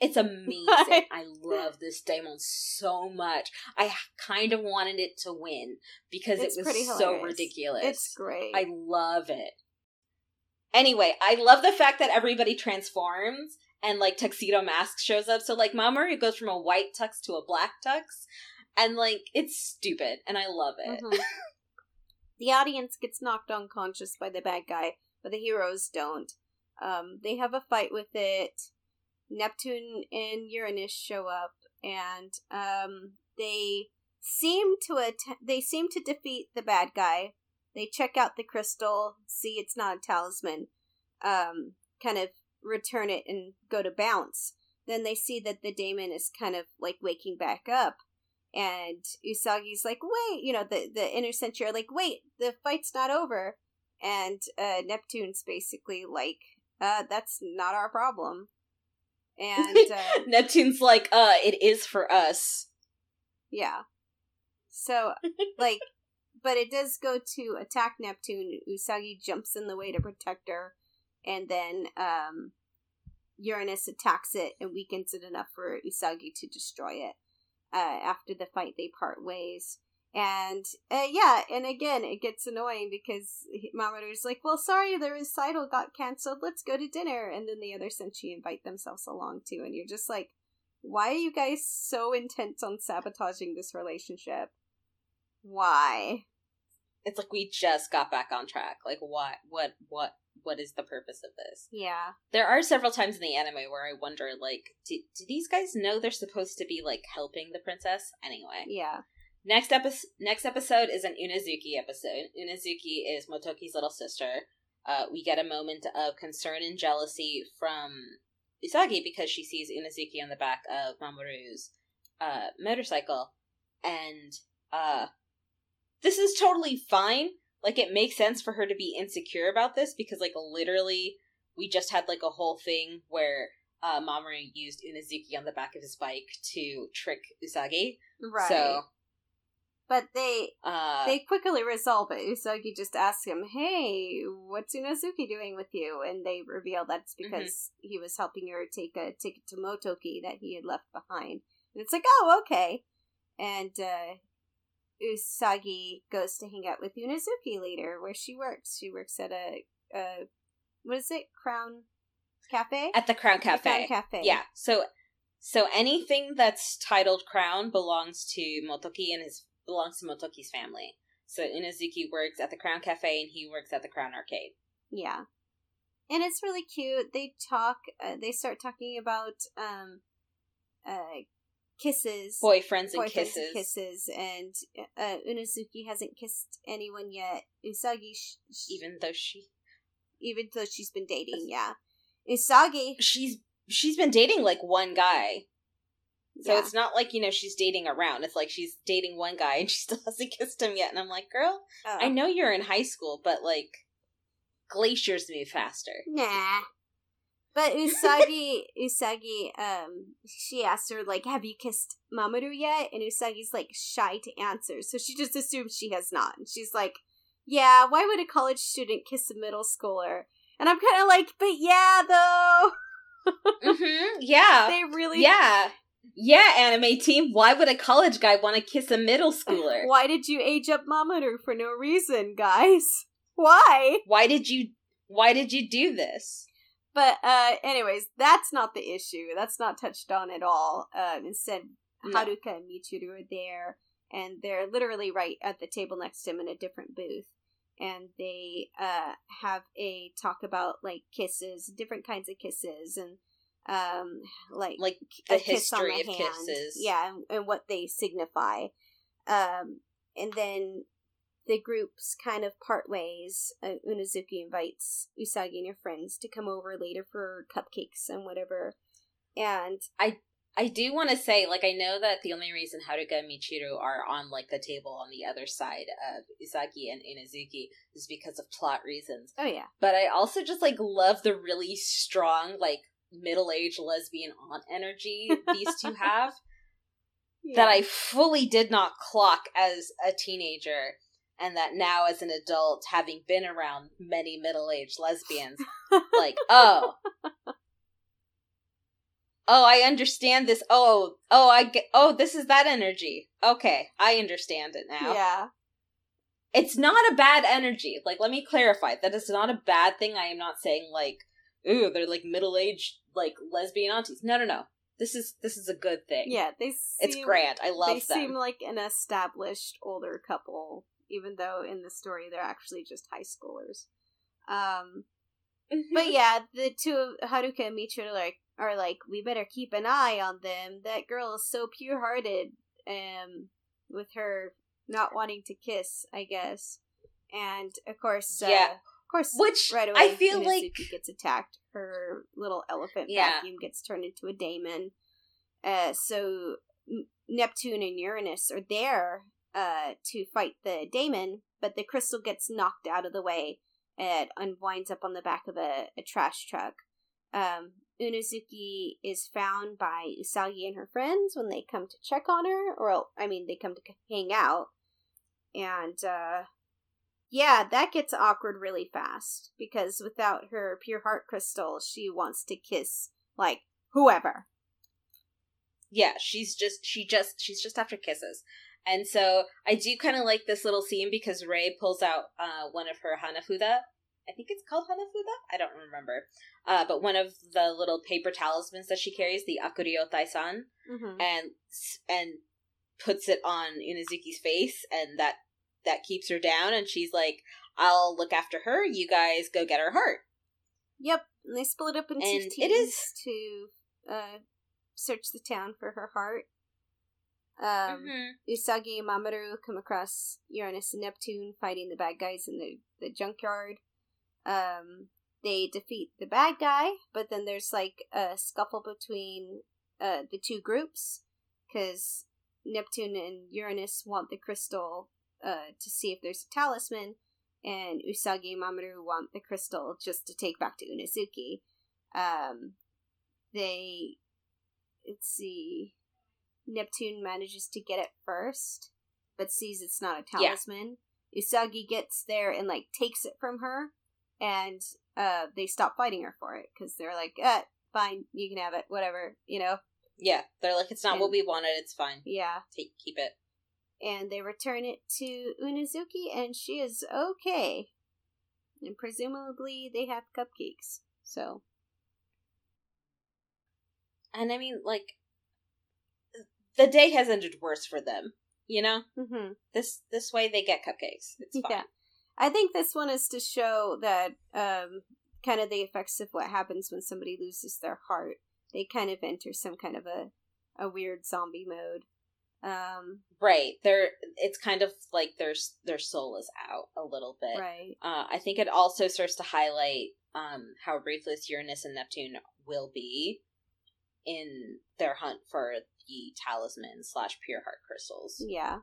It's amazing. I love this daemon so much. I kind of wanted it to win because it was so ridiculous. It's great. I love it. Anyway, I love the fact that everybody transforms and like tuxedo mask shows up. So like Mamoru goes from a white tux to a black tux, and like it's stupid, and I love it. Mm-hmm. the audience gets knocked unconscious by the bad guy, but the heroes don't. Um, they have a fight with it. Neptune and Uranus show up, and um, they seem to att- they seem to defeat the bad guy. They check out the crystal, see it's not a talisman, um, kind of return it and go to bounce. Then they see that the daemon is kind of like waking back up, and Usagi's like, "Wait," you know, the the inner senshi are like, "Wait, the fight's not over." and uh, Neptune's basically like, uh, "That's not our problem." And uh, Neptune's like, "Uh, it is for us." Yeah. So, like, but it does go to attack Neptune. Usagi jumps in the way to protect her, and then um, Uranus attacks it and weakens it enough for Usagi to destroy it. Uh, after the fight, they part ways. And uh, yeah, and again, it gets annoying because Mamoru's like, "Well, sorry, the recital got canceled. Let's go to dinner." And then the other senshi invite themselves along too, and you're just like, "Why are you guys so intent on sabotaging this relationship? Why?" It's like we just got back on track. Like, what, what, what, what is the purpose of this? Yeah, there are several times in the anime where I wonder, like, do, do these guys know they're supposed to be like helping the princess anyway? Yeah. Next episode, next episode is an Unazuki episode. Unazuki is Motoki's little sister. Uh, we get a moment of concern and jealousy from Usagi because she sees Unazuki on the back of Mamoru's uh, motorcycle, and uh, this is totally fine. Like it makes sense for her to be insecure about this because, like, literally, we just had like a whole thing where uh, Mamoru used Unazuki on the back of his bike to trick Usagi. Right. So but they uh, they quickly resolve it. Usagi just asks him, "Hey, what's Unazuki doing with you?" And they reveal that's mm-hmm. because mm-hmm. he was helping her take a ticket to Motoki that he had left behind. And it's like, "Oh, okay." And uh, Usagi goes to hang out with Unazuki later, where she works. She works at a, a what is it, Crown Cafe? At the Crown Cafe. The Crown Cafe. Yeah. So so anything that's titled Crown belongs to Motoki and his belongs to Motoki's family. So Unazuki works at the Crown Cafe and he works at the Crown Arcade. Yeah. And it's really cute. They talk, uh, they start talking about um, uh, kisses. Boyfriends and kisses. And kisses. And uh, Unazuki hasn't kissed anyone yet. Usagi. Sh- even though she. Even though she's been dating, yeah. Usagi. She's she's been dating like one guy. So yeah. it's not like, you know, she's dating around. It's like she's dating one guy and she still hasn't kissed him yet. And I'm like, girl, oh. I know you're in high school, but like, glaciers move faster. Nah. But Usagi, Usagi, um, she asked her, like, have you kissed Mamoru yet? And Usagi's, like, shy to answer. So she just assumes she has not. And she's like, yeah, why would a college student kiss a middle schooler? And I'm kind of like, but yeah, though. mm-hmm. Yeah. They really. Yeah. Yeah, anime team. Why would a college guy want to kiss a middle schooler? Why did you age up Mamoru for no reason, guys? Why? Why did you why did you do this? But uh anyways, that's not the issue. That's not touched on at all. Uh, instead no. Haruka and Michiru are there and they're literally right at the table next to him in a different booth. And they uh have a talk about like kisses, different kinds of kisses and um like like the history the of hand. kisses yeah and, and, what they signify um and then the groups kind of part ways uh, unazuki invites usagi and her friends to come over later for cupcakes and whatever and i I do want to say, like, I know that the only reason Haruka and Michiru are on, like, the table on the other side of Usagi and Unazuki is because of plot reasons. Oh, yeah. But I also just, like, love the really strong, like, middle-aged lesbian aunt energy these two have yeah. that I fully did not clock as a teenager and that now as an adult having been around many middle-aged lesbians like oh. Oh i understand this. Oh oh i get oh this is that energy. Okay i understand it now. Yeah. It's not a bad energy. Like let me clarify. That is not a bad thing. I am not saying like ooh they're like middle-aged like lesbian aunties. No, no, no. This is this is a good thing. Yeah, they seem, it's grand. I love that. they them. seem like an established older couple, even though in the story they're actually just high schoolers. Um, mm-hmm. but yeah, the two Haruka and Michiru are like, are like, we better keep an eye on them. That girl is so pure hearted, um, with her not wanting to kiss, I guess. And of course, uh, yeah course, which right away, I feel like gets attacked. Her little elephant yeah. vacuum gets turned into a daemon. Uh, so Neptune and Uranus are there uh, to fight the daemon, but the crystal gets knocked out of the way and unwinds up on the back of a, a trash truck. Um, Unazuki is found by Usagi and her friends when they come to check on her, or I mean, they come to hang out, and uh, yeah, that gets awkward really fast because without her pure heart crystal, she wants to kiss like whoever. Yeah, she's just she just she's just after kisses. And so I do kind of like this little scene because Rei pulls out uh, one of her hanafuda. I think it's called hanafuda. I don't remember. Uh, but one of the little paper talismans that she carries, the Akuryo Taisan, mm-hmm. and and puts it on Unazuki's face, and that that keeps her down and she's like i'll look after her you guys go get her heart yep and they split up into and teams it is to uh, search the town for her heart um, mm-hmm. Usagi and Mamoru come across Uranus and Neptune fighting the bad guys in the, the junkyard. Um, they defeat the bad guy, but then there's like a scuffle between uh, the two groups because Neptune and Uranus want the crystal uh, to see if there's a talisman, and Usagi and Mamoru want the crystal just to take back to Unazuki. Um, they let's see Neptune manages to get it first, but sees it's not a talisman. Yeah. Usagi gets there and like takes it from her, and uh, they stop fighting her for it because they're like, eh, fine, you can have it, whatever, you know. Yeah, they're like, it's not and, what we wanted. It's fine. Yeah, take keep it. And they return it to Unazuki, and she is okay. And presumably they have cupcakes. So. And I mean, like, the day has ended worse for them. You know, mm-hmm. this this way they get cupcakes. It's fine. Yeah, I think this one is to show that um, kind of the effects of what happens when somebody loses their heart. They kind of enter some kind of a a weird zombie mode. Um, right. They're it's kind of like their their soul is out a little bit. Right. Uh, I think it also starts to highlight um, how ruthless Uranus and Neptune will be in their hunt for the talisman slash pure heart crystals. Yeah.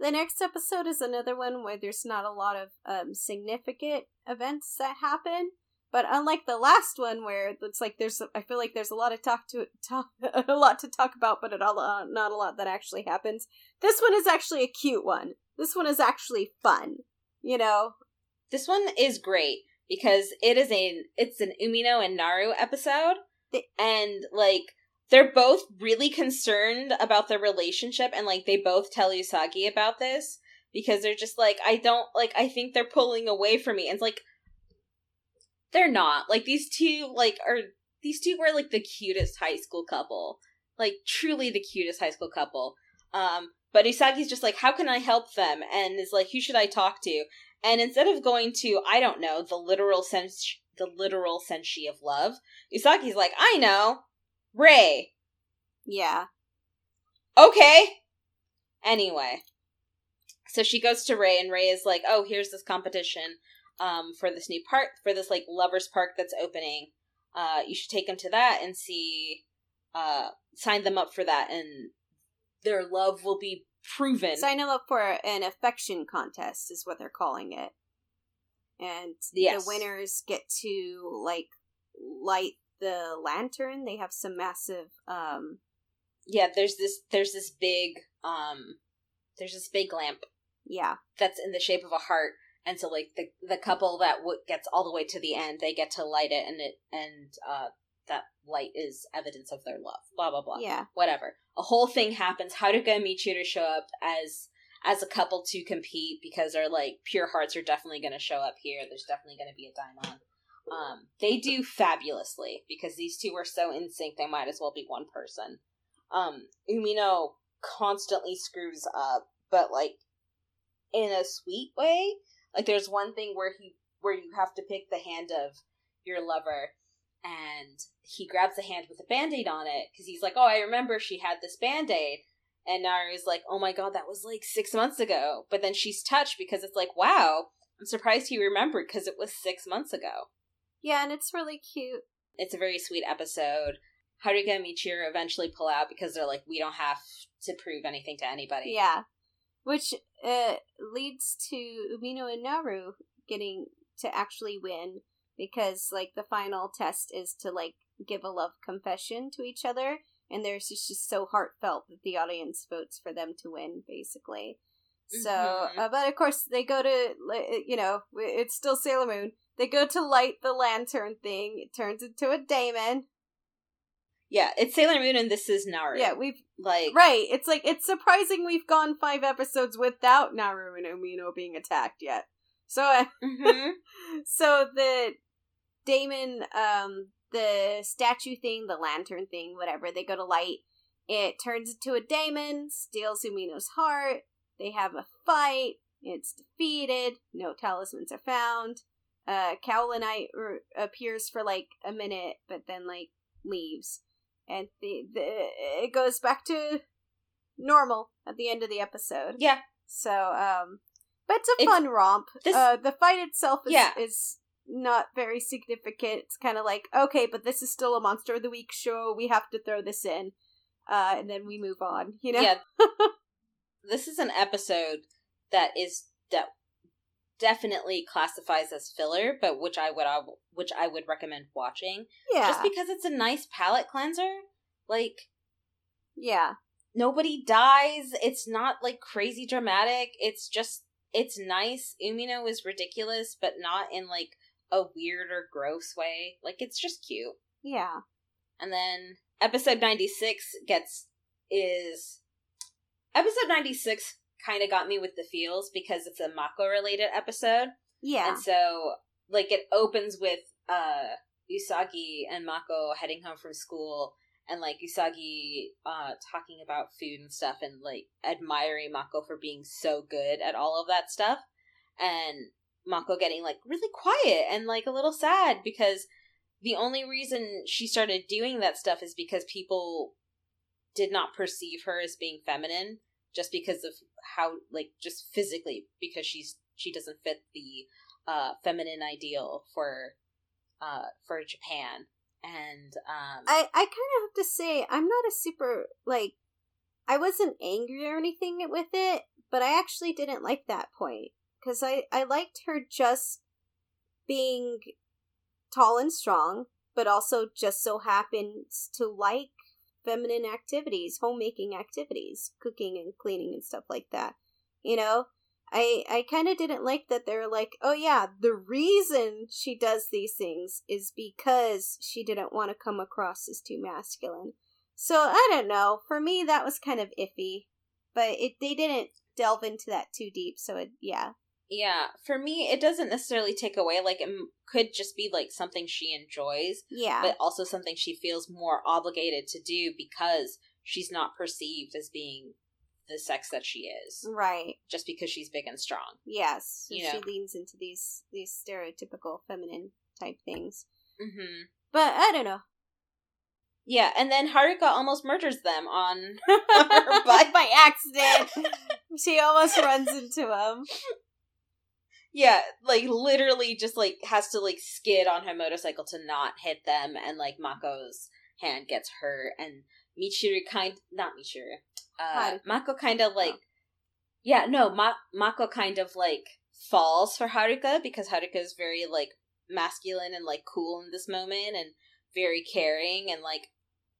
The next episode is another one where there's not a lot of um, significant events that happen. But unlike the last one, where it's like there's, I feel like there's a lot of talk to talk, a lot to talk about, but it all, uh, not a lot that actually happens. This one is actually a cute one. This one is actually fun. You know, this one is great because it is a it's an Umino and Naru episode, and like they're both really concerned about their relationship and like they both tell Usagi about this because they're just like I don't like I think they're pulling away from me and it's like they're not like these two like are these two were like the cutest high school couple like truly the cutest high school couple um but Usagi's just like how can I help them and is like who should I talk to and instead of going to I don't know the literal sense the literal senshi of love Usagi's like I know Rei. Yeah. Okay. Anyway. So she goes to Rei and Rei is like, "Oh, here's this competition um for this new park for this like lovers park that's opening. Uh you should take them to that and see uh sign them up for that and their love will be proven. Sign them up for an affection contest is what they're calling it. And yes. the winners get to like light the lantern, they have some massive um Yeah, there's this there's this big um there's this big lamp. Yeah. That's in the shape of a heart. And so like the the couple that w- gets all the way to the end, they get to light it and it and uh that light is evidence of their love. Blah blah blah. Yeah. Whatever. A whole thing happens. Haruka and Michiru show up as as a couple to compete because they're like pure hearts are definitely going to show up here. There's definitely going to be a Daimon. Um, they do fabulously because these two are so in sync. They might as well be one person. Um, Umino constantly screws up, but like in a sweet way. Like there's one thing where he where you have to pick the hand of your lover and he grabs the hand with a band-aid on it because he's like oh i remember she had this band-aid and Naru's like oh my god that was like six months ago but then she's touched because it's like wow i'm surprised he remembered because it was six months ago yeah, and it's really cute. It's a very sweet episode. Haruka and Michiru eventually pull out because they're like, we don't have to prove anything to anybody. Yeah. Which uh, leads to Umino and Naru getting to actually win because, like, the final test is to, like, give a love confession to each other. And there's just, just so heartfelt that the audience votes for them to win, basically. So, mm-hmm. uh, but of course, they go to, you know, it's still Sailor Moon. They go to light the lantern thing. It turns into a daemon. Yeah, it's Sailor Moon and this is Naru. Yeah, we've like right. It's like it's surprising we've gone five episodes without Naru and Umino being attacked yet. So, uh, mm-hmm. so the daemon, um, the statue thing, the lantern thing, whatever. They go to light. It turns into a daemon, steals Umino's heart. They have a fight. It's defeated. No talismans are found uh Knight r- appears for like a minute but then like leaves and the, the it goes back to normal at the end of the episode. Yeah. So um but it's a it's, fun romp. this, uh the fight itself is, yeah. is not very significant. It's kind of like okay but this is still a monster of the week show. We have to throw this in. Uh and then we move on you know? Yeah. This is an episode that is that definitely classifies as filler, but which I would which I would recommend watching. Yeah. Just because it's a nice palate cleanser. Like Yeah. Nobody dies. It's not like crazy dramatic. It's just it's nice. Umino is ridiculous, but not in like a weird or gross way. Like it's just cute. Yeah. And then episode 96 gets is episode 96 kind of got me with the feels because it's a Mako related episode. Yeah. And so like it opens with uh Usagi and Mako heading home from school and like Usagi uh talking about food and stuff and like admiring Mako for being so good at all of that stuff and Mako getting like really quiet and like a little sad because the only reason she started doing that stuff is because people did not perceive her as being feminine just because of how like just physically because she's she doesn't fit the uh feminine ideal for uh for Japan. And um I I kind of have to say I'm not a super like I wasn't angry or anything with it, but I actually didn't like that point. Cuz I I liked her just being tall and strong, but also just so happens to like feminine activities, homemaking activities, cooking and cleaning and stuff like that. You know, I I kind of didn't like that they're like, "Oh yeah, the reason she does these things is because she didn't want to come across as too masculine." So, I don't know. For me that was kind of iffy, but it they didn't delve into that too deep, so it yeah. Yeah, for me, it doesn't necessarily take away. Like, it could just be like something she enjoys. Yeah. But also something she feels more obligated to do because she's not perceived as being the sex that she is. Right. Just because she's big and strong. Yes. So you know? she leans into these these stereotypical feminine type things. Mm-hmm. But I don't know. Yeah, and then Haruka almost murders them on her bike by accident. she almost runs into him. Yeah, like literally just like has to like skid on her motorcycle to not hit them and like Mako's hand gets hurt and Michiru kind not Michiru. Uh Mako kind of like oh. Yeah, no, Ma- Mako kind of like falls for Haruka because Haruka is very like masculine and like cool in this moment and very caring and like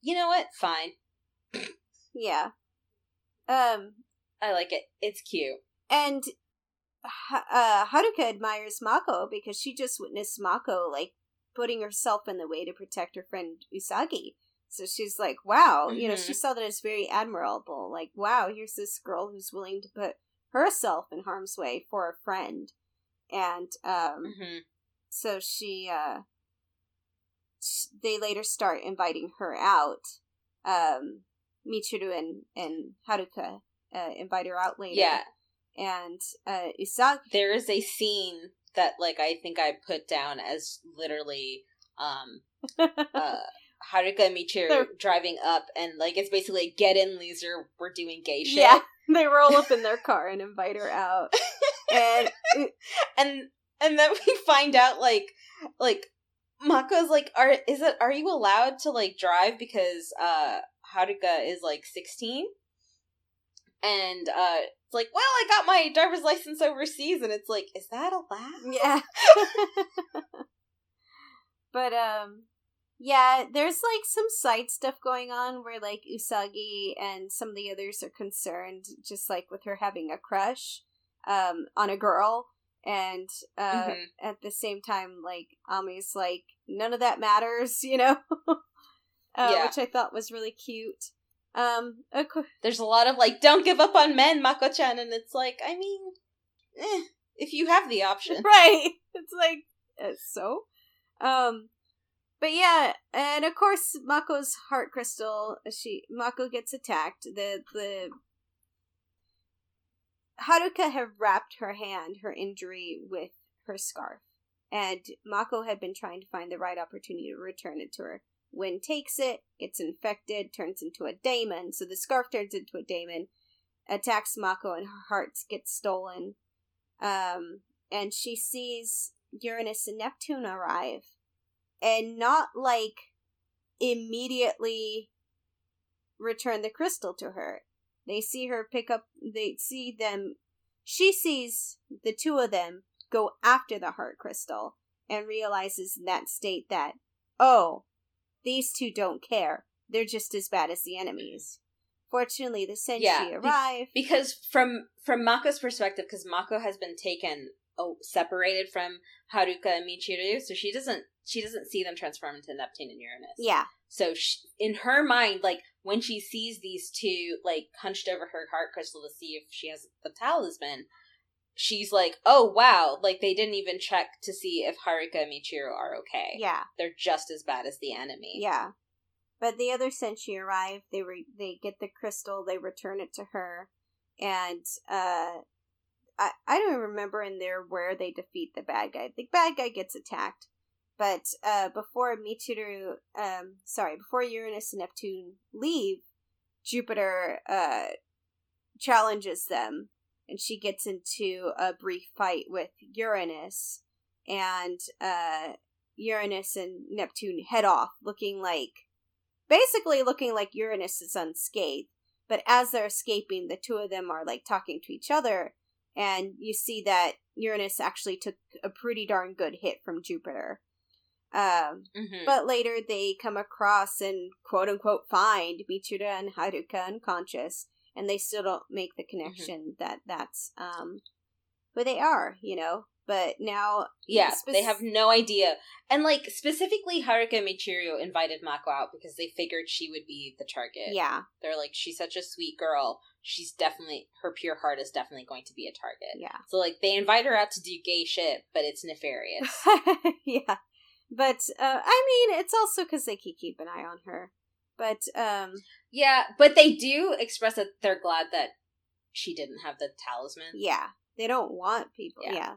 you know what? Fine. yeah. Um I like it. It's cute. And uh, Haruka admires Mako because she just witnessed Mako like putting herself in the way to protect her friend Usagi. So she's like, "Wow," mm-hmm. you know, she mm-hmm. saw that as very admirable. Like, "Wow, here's this girl who's willing to put herself in harm's way for a friend," and um, mm-hmm. so she, uh, they later start inviting her out. Um, Michiru and and Haruka uh, invite her out later. Yeah, and uh. There is a scene that, like, I think I put down as literally um, uh, Haruka and Michiru They're... driving up, and like it's basically get in, loser. We're doing gay shit. Yeah, they roll up in their car and invite her out, and and and then we find out like like Mako's like, are is it are you allowed to like drive because uh Haruka is like sixteen? And uh it's like, well, I got my driver's license overseas, and it's like, is that allowed? Yeah. but um, yeah, there's like some side stuff going on where like Usagi and some of the others are concerned, just like with her having a crush um on a girl, and uh mm-hmm. at the same time, like Ami's like none of that matters, you know. uh, yeah. which I thought was really cute. Um, there's a lot of like, don't give up on men, Mako-chan, and it's like, I mean, eh, if you have the option, right? It's like, uh, so, um, but yeah, and of course, Mako's heart crystal. She Mako gets attacked. The the Haruka had wrapped her hand, her injury, with her scarf, and Mako had been trying to find the right opportunity to return it to her. Win takes it, gets infected, turns into a daemon. So the scarf turns into a daemon, attacks Mako, and her heart gets stolen. Um, and she sees Uranus and Neptune arrive, and not like immediately return the crystal to her. They see her pick up. They see them. She sees the two of them go after the heart crystal and realizes in that state that, oh, these two don't care. They're just as bad as the enemies. Fortunately, the Senshi yeah, arrive because from from Mako's perspective, because Mako has been taken oh, separated from Haruka and Michiru, so she doesn't she doesn't see them transform into Neptune and Uranus. Yeah. So she, in her mind, like when she sees these two like hunched over her heart crystal to see if she has the talisman, she's like, "Oh wow!" Like they didn't even check to see if Haruka and Michiru are okay. Yeah, they're just as bad as the enemy. Yeah, but the other Senshi arrive. They re- they get the crystal. They return it to her, and uh, I I don't remember in there where they defeat the bad guy. The bad guy gets attacked, but uh, before Michiru, um, sorry, before Uranus and Neptune leave, Jupiter uh challenges them and she gets into a brief fight with Uranus, and uh, Uranus and Neptune head off, looking like basically looking like Uranus is unscathed. But as they're escaping, the two of them are like talking to each other, and you see that Uranus actually took a pretty darn good hit from Jupiter. Um, mm-hmm. But later they come across and quote unquote find Michiru and Haruka unconscious, and they still don't make the mm-hmm. connection mm-hmm. that that's um who they are, you know. But now, yeah, they have no idea. And like specifically, Haruka Michiru invited Mako out because they figured she would be the target. Yeah, they're like, she's such a sweet girl. She's definitely her pure heart is definitely going to be a target. Yeah. So like they invite her out to do gay shit, but it's nefarious. yeah, but uh, I mean, it's also because they keep an eye on her. But um yeah, but they do express that they're glad that she didn't have the talisman. Yeah. They don't want people. Yeah. yeah.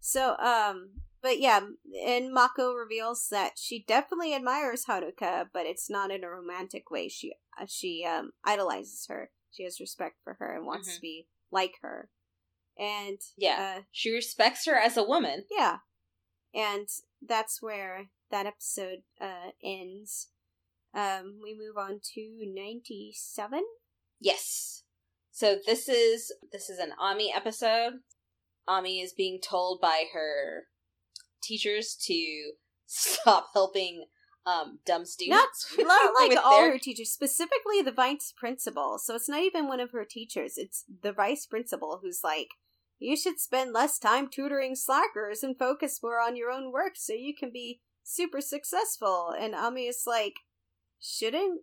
So um but yeah, and Mako reveals that she definitely admires Haruka, but it's not in a romantic way. She uh, she um idolizes her. She has respect for her and wants mm-hmm. to be like her. And yeah, uh, she respects her as a woman. Yeah, and that's where that episode uh, ends. Um, we move on to 97. Yes. So this is this is an Ami episode. Ami is being told by her teachers to stop helping um dumb students. Not, not like all their... her teachers, specifically the vice principal. So it's not even one of her teachers. It's the vice principal who's like, you should spend less time tutoring slackers and focus more on your own work so you can be super successful. And Ami is like, shouldn't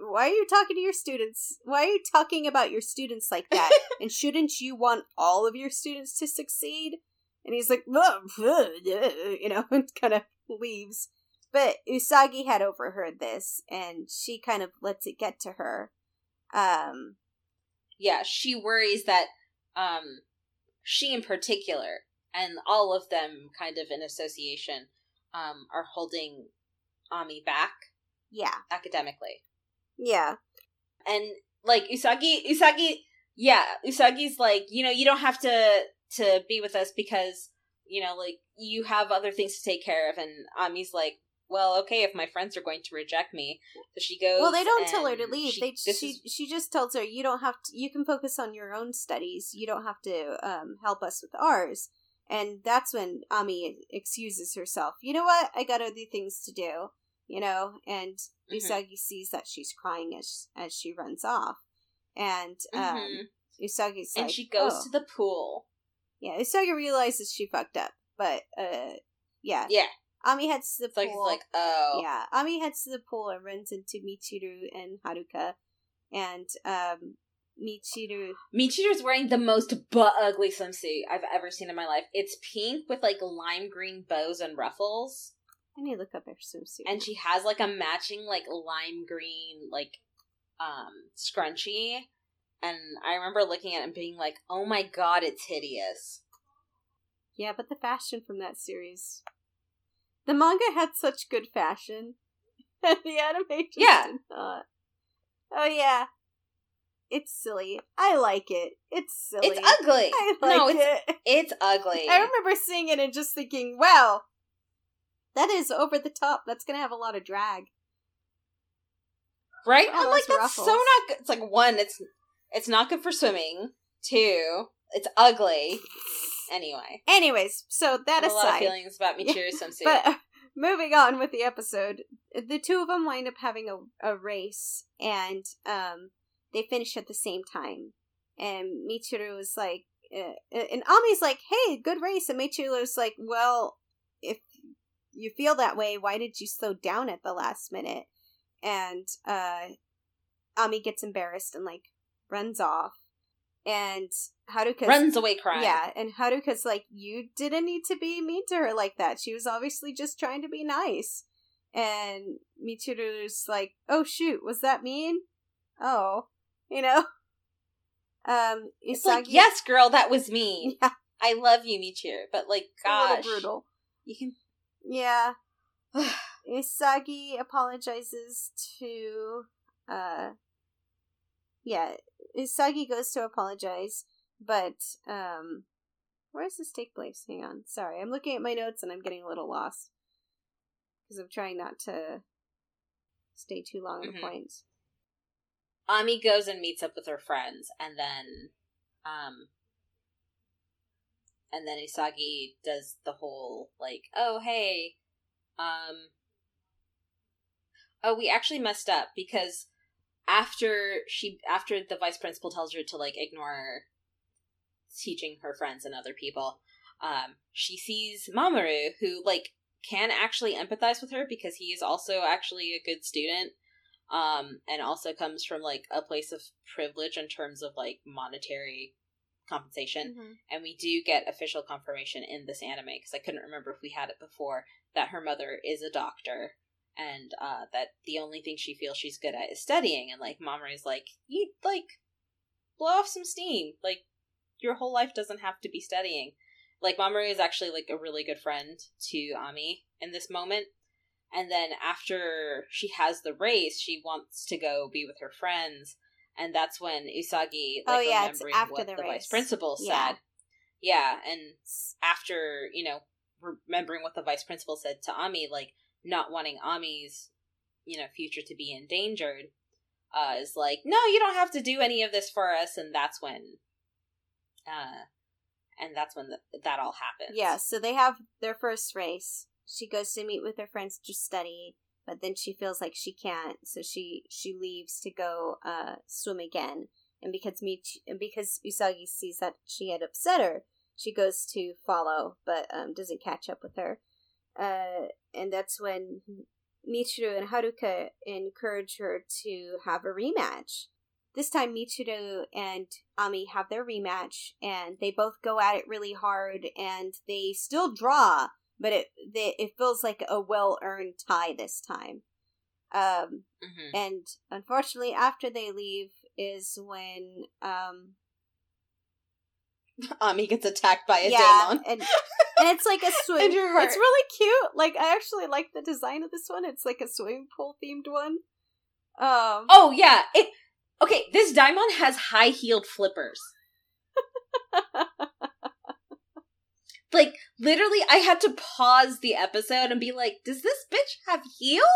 why are you talking to your students? Why are you talking about your students like that? And shouldn't you want all of your students to succeed? And he's like you know and kind of leaves. But usagi had overheard this and she kind of lets it get to her. Um yeah she worries that um she in particular and all of them kind of in association um are holding ami back yeah. Academically. Yeah. And like Usagi Usagi yeah, Usagi's like, you know, you don't have to to be with us because, you know, like you have other things to take care of and Ami's like, well, okay, if my friends are going to reject me, so she goes. Well, they don't tell her to leave. She, they she is... she just tells her you don't have to. You can focus on your own studies. You don't have to um, help us with ours. And that's when Ami excuses herself. You know what? I got other things to do you know, and mm-hmm. Usagi sees that she's crying as as she runs off, and um, mm-hmm. Usagi's and like, she goes oh. to the pool. Yeah, Usagi realizes she fucked up, but uh, yeah, yeah. Ami heads to the it's pool. Like, like, oh, yeah. Ami heads to the pool and runs into Michiru and Haruka, and um, Michiru. Michiru's wearing the most butt ugly swimsuit I've ever seen in my life. It's pink with like lime green bows and ruffles. I need to look up her swimsuit. And she has like a matching like lime green like um scrunchie. And I remember looking at it and being like, "Oh my god, it's hideous." Yeah, but the fashion from that series, the manga had such good fashion, and the animation yeah. did not. Oh yeah, it's silly. I like it. It's silly. It's ugly. I like no, it's, it. It's ugly. I remember seeing it and just thinking, "Wow, that is over the top. That's gonna have a lot of drag. Right? I'm like, that's ruffles. so not good. It's like one, it's it's not good for swimming. Two, it's ugly. Anyway. Anyways, so that aside, a lot of feelings about Michiru swimsuit. But uh, moving on with the episode, the two of them wind up having a, a race, and um, they finish at the same time. And Michiru is like, uh, and Ami's like, "Hey, good race," and Michiru's like, "Well, if you feel that way, why did you slow down at the last minute?" And uh, Ami gets embarrassed and like runs off and Haruka runs away crying. Yeah, and Haruka's like, "You didn't need to be mean to her like that. She was obviously just trying to be nice." And Michiru's like, "Oh shoot, was that mean?" Oh, you know. Um, Usagi, it's like, yes, girl, that was mean. Yeah. I love you, Michiru, but like, gosh, brutal. You can, yeah. Usagi apologizes to, uh, yeah, Usagi goes to apologize, but um where does this take place? Hang on. Sorry, I'm looking at my notes and I'm getting a little lost. Because I'm trying not to stay too long on mm-hmm. the points. Ami goes and meets up with her friends and then um and then Usagi does the whole like, oh hey, um Oh, we actually messed up because after she after the vice principal tells her to like ignore teaching her friends and other people um she sees mamoru who like can actually empathize with her because he is also actually a good student um and also comes from like a place of privilege in terms of like monetary compensation mm-hmm. and we do get official confirmation in this anime because i couldn't remember if we had it before that her mother is a doctor and uh, that the only thing she feels she's good at is studying. And like Mamoru's like, you like blow off some steam. Like your whole life doesn't have to be studying. Like Mamoru is actually like a really good friend to Ami in this moment. And then after she has the race, she wants to go be with her friends, and that's when Usagi like oh, yeah, remembering what the, the vice principal said. Yeah. yeah, and after you know remembering what the vice principal said to Ami, like not wanting Ami's, you know, future to be endangered, uh, is like, no, you don't have to do any of this for us, and that's when, uh, and that's when the, that all happens. Yeah, so they have their first race. She goes to meet with her friends to study, but then she feels like she can't, so she she leaves to go uh, swim again. And because Mich- and because Usagi sees that she had upset her, she goes to follow, but um, doesn't catch up with her. Uh, and that's when Michiru and Haruka encourage her to have a rematch. This time, Michiru and Ami have their rematch, and they both go at it really hard, and they still draw, but it they, it feels like a well earned tie this time. Um, mm-hmm. and unfortunately, after they leave is when um, Ami gets attacked by a yeah, daemon. and and it's like a swim. It's really cute. Like I actually like the design of this one. It's like a swimming pool themed one. Um. Oh yeah. It. Okay. This daemon has high heeled flippers. like literally, I had to pause the episode and be like, "Does this bitch have heels?"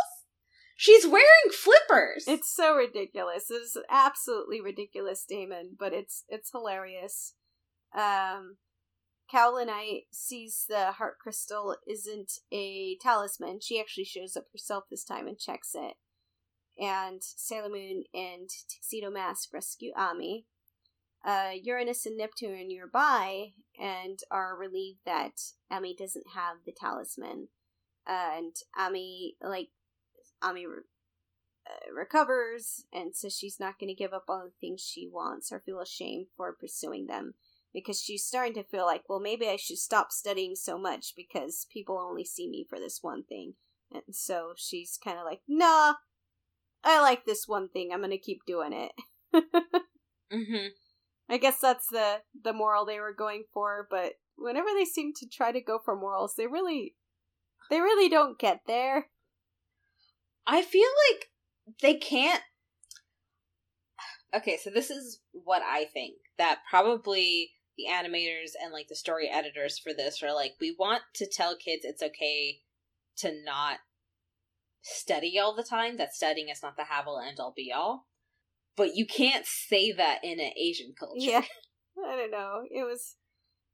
She's wearing flippers. It's so ridiculous. It's absolutely ridiculous, daemon, but it's it's hilarious. Um, Kaolinite sees the heart crystal isn't a talisman. She actually shows up herself this time and checks it. And Sailor Moon and Tuxedo Mask rescue Ami. Uh, Uranus and Neptune are nearby and are relieved that Ami doesn't have the talisman. Uh, and Ami, like, Ami re- uh, recovers and says she's not going to give up on the things she wants or feel ashamed for pursuing them because she's starting to feel like, well, maybe I should stop studying so much because people only see me for this one thing. And so she's kind of like, nah, I like this one thing. I'm going to keep doing it. mm-hmm. I guess that's the, the moral they were going for, but whenever they seem to try to go for morals, they really, they really don't get there. I feel like they can't. Okay, so this is what I think that probably the animators and like the story editors for this are like, we want to tell kids it's okay to not study all the time, that studying is not the have all end all be all. But you can't say that in an Asian culture. Yeah. I don't know. It was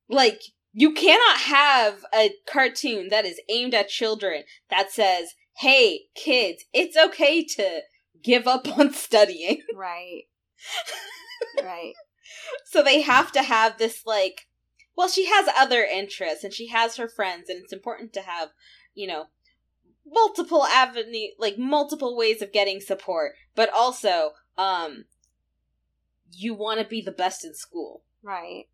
like you cannot have a cartoon that is aimed at children that says, "Hey, kids, it's okay to give up on studying." Right. right. So they have to have this like well, she has other interests and she has her friends and it's important to have, you know, multiple avenue like multiple ways of getting support, but also um you want to be the best in school. Right.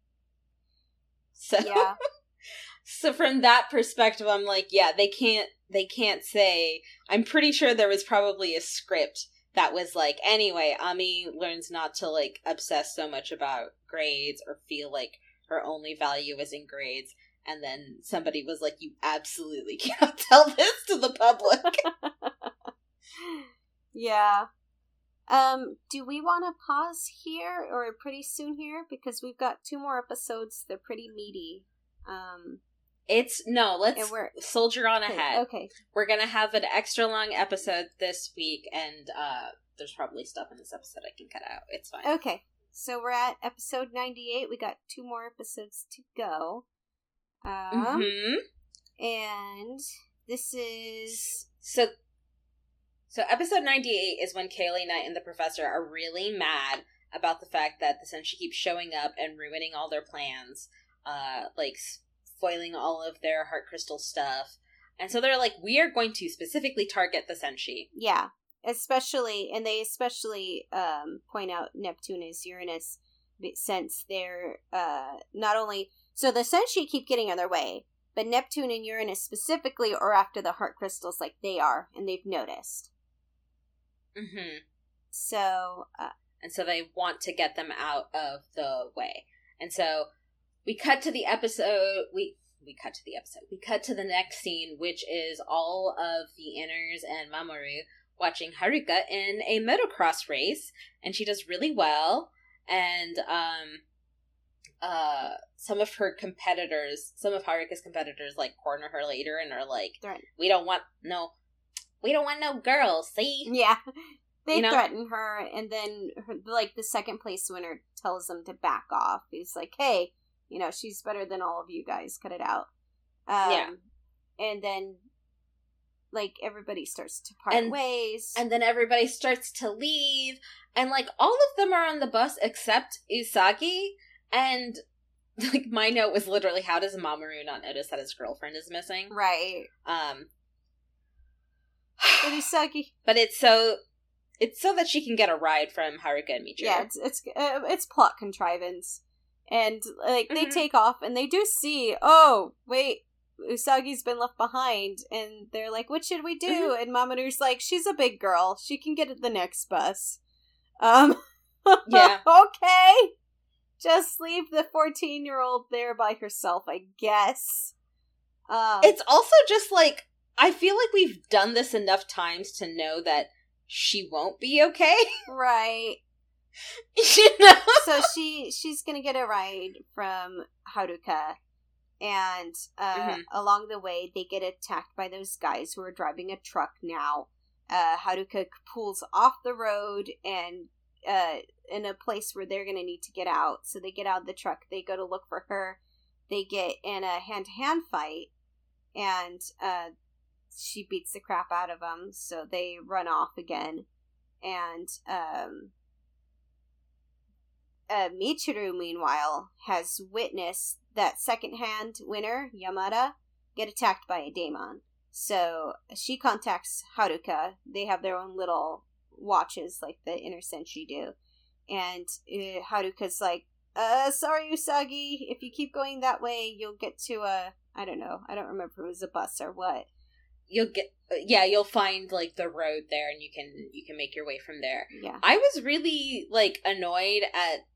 So Yeah. so from that perspective I'm like, yeah, they can't they can't say I'm pretty sure there was probably a script that was like anyway ami learns not to like obsess so much about grades or feel like her only value is in grades and then somebody was like you absolutely cannot tell this to the public yeah um do we want to pause here or pretty soon here because we've got two more episodes they're pretty meaty um it's no, let's soldier on okay, ahead. Okay. We're gonna have an extra long episode this week, and uh there's probably stuff in this episode I can cut out. It's fine. Okay. So we're at episode 98. We got two more episodes to go. Um, mm-hmm. And this is. So. So episode 98 is when Kaolinite and the professor are really mad about the fact that the Senshi keeps showing up and ruining all their plans. Uh, like spoiling all of their heart crystal stuff. And so they're like, we are going to specifically target the Senshi. Yeah. Especially, and they especially um, point out Neptune is Uranus since they're uh, not only. So the Senshi keep getting in their way, but Neptune and Uranus specifically are after the heart crystals like they are, and they've noticed. Hmm So. Uh, and so they want to get them out of the way. And so we cut to the episode we we cut to the episode we cut to the next scene which is all of the inners and mamoru watching haruka in a motocross race and she does really well and um uh some of her competitors some of haruka's competitors like corner her later and are like right. we don't want no we don't want no girls see yeah they you know? threaten her and then her, like the second place winner tells them to back off he's like hey you know, she's better than all of you guys. Cut it out. Um, yeah. And then, like, everybody starts to part and, ways. And then everybody starts to leave. And, like, all of them are on the bus except Usagi. And, like, my note was literally, how does Mamoru not notice that his girlfriend is missing? Right. Um. but Usagi. But it's so it's so that she can get a ride from Haruka and Michiru. Yeah, it's it's uh, it's plot contrivance and like they mm-hmm. take off and they do see oh wait usagi's been left behind and they're like what should we do mm-hmm. and mamoru's like she's a big girl she can get the next bus um yeah okay just leave the 14 year old there by herself i guess um it's also just like i feel like we've done this enough times to know that she won't be okay right you know? so she she's gonna get a ride from Haruka, and uh, mm-hmm. along the way they get attacked by those guys who are driving a truck now. Uh, Haruka pulls off the road and uh, in a place where they're gonna need to get out. So they get out of the truck. They go to look for her. They get in a hand to hand fight, and uh, she beats the crap out of them. So they run off again, and um, uh, Michiru, meanwhile, has witnessed that second-hand winner, Yamada, get attacked by a daemon. So she contacts Haruka. They have their own little watches, like the Inner Senshi do. And uh, Haruka's like, uh, sorry, Usagi, if you keep going that way, you'll get to a, I don't know, I don't remember it was a bus or what. You'll get, yeah, you'll find like the road there, and you can you can make your way from there. Yeah, I was really like annoyed at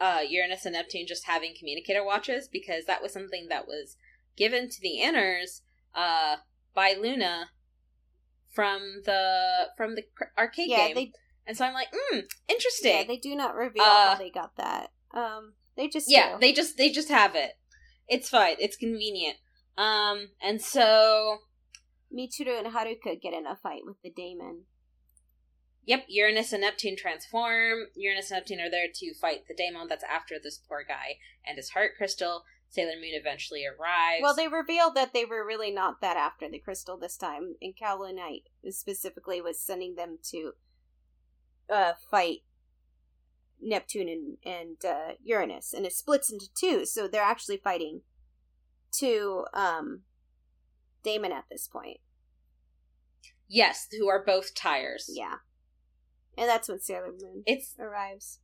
uh, Uranus and Neptune just having communicator watches because that was something that was given to the inners uh, by Luna from the from the arcade yeah, game. They, and so I'm like, hmm, interesting. Yeah, they do not reveal uh, how they got that. Um, they just yeah, do. they just they just have it. It's fine. It's convenient. Um, and so Michiru and Haruka get in a fight with the daemon. Yep, Uranus and Neptune transform. Uranus and Neptune are there to fight the daemon that's after this poor guy and his heart crystal. Sailor Moon eventually arrives. Well, they revealed that they were really not that after the crystal this time, and Kaolinite specifically was sending them to uh, fight Neptune and, and uh, Uranus, and it splits into two, so they're actually fighting two um, Daemon at this point. Yes, who are both tires. Yeah. And that's when Sailor Moon it's arrives.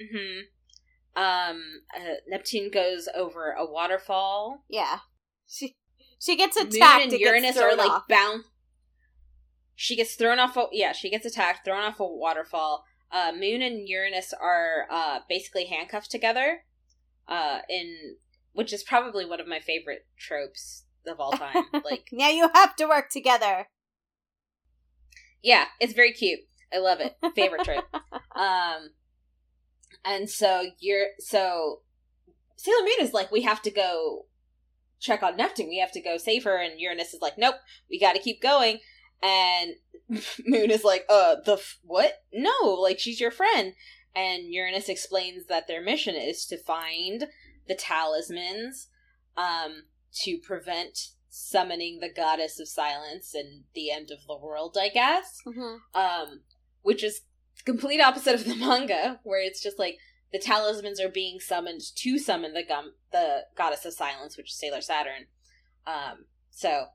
Hmm. Um. Uh, Neptune goes over a waterfall. Yeah. She she gets attacked. Moon and Uranus are like bound. She gets thrown off. A, yeah, she gets attacked, thrown off a waterfall. Uh, Moon and Uranus are uh, basically handcuffed together. Uh, in which is probably one of my favorite tropes of all time. Like now you have to work together. Yeah, it's very cute. I love it. Favorite trip. um, and so you're so Sailor Moon is like, we have to go check on Neptune. We have to go save her. And Uranus is like, nope, we got to keep going. And Moon is like, uh, the f- what? No, like she's your friend. And Uranus explains that their mission is to find the talismans, um, to prevent summoning the goddess of silence and the end of the world, I guess. Mm-hmm. Um, which is complete opposite of the manga, where it's just like the talismans are being summoned to summon the gum the goddess of silence, which is Sailor Saturn. Um, so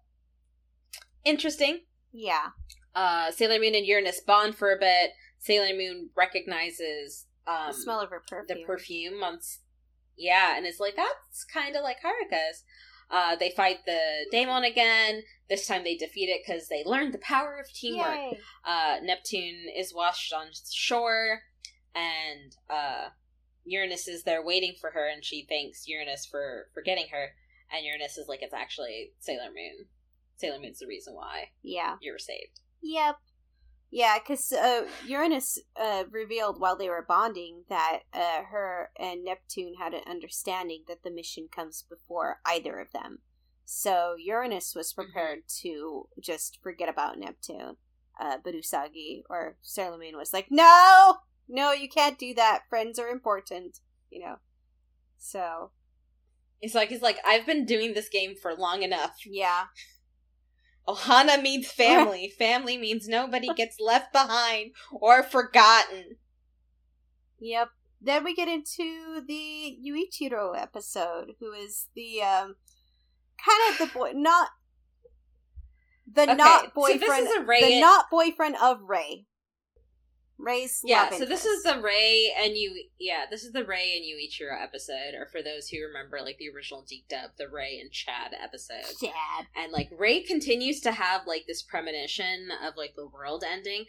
interesting. Yeah. Uh, Sailor Moon and Uranus bond for a bit. Sailor Moon recognizes um, the smell of her perfume. The perfume on, yeah, and it's like that's kind of like Haruka's. Uh, they fight the Daemon again. This time they defeat it because they learned the power of teamwork. Uh, Neptune is washed on shore, and uh, Uranus is there waiting for her, and she thanks Uranus for for getting her. And Uranus is like, it's actually Sailor Moon. Sailor Moon's the reason why. Yeah, you were saved. Yep. Yeah, because uh, Uranus uh, revealed while they were bonding that uh, her and Neptune had an understanding that the mission comes before either of them. So Uranus was mm-hmm. prepared mm-hmm. to just forget about Neptune. Uh, but Usagi or Sailor Moon was like, no, no, you can't do that. Friends are important, you know. So it's like it's like I've been doing this game for long enough. Yeah. Ohana means family. family means nobody gets left behind or forgotten. Yep. Then we get into the Yuichiro episode, who is the um kind of the boy not the okay, not boyfriend so the not boyfriend of Rei. Rei's yeah. So this is the Rei and you. Yeah, this is the Rei and Yuichiro episode, or for those who remember, like the original DIC dub, the Ray and Chad episode. Chad and like Rei continues to have like this premonition of like the world ending.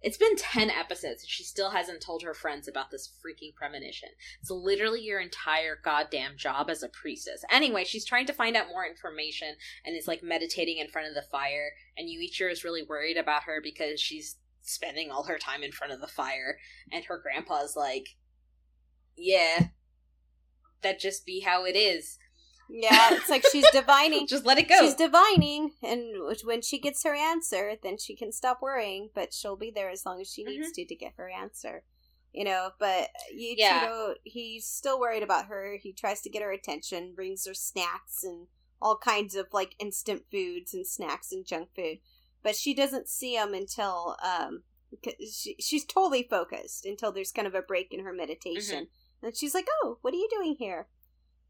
It's been 10 episodes and she still hasn't told her friends about this freaking premonition. It's literally your entire goddamn job as a priestess. Anyway, she's trying to find out more information and is like meditating in front of the fire. And Yuichiro is really worried about her because she's spending all her time in front of the fire and her grandpa's like yeah that just be how it is. Yeah it's like she's divining. Just let it go. She's divining and when she gets her answer then she can stop worrying but she'll be there as long as she needs mm-hmm. to to get her answer you know but you yeah. know he's still worried about her. He tries to get her attention brings her snacks and all kinds of like instant foods and snacks and junk food but she doesn't see him until um she, she's totally focused until there's kind of a break in her meditation. Mm-hmm. and she's like oh what are you doing here?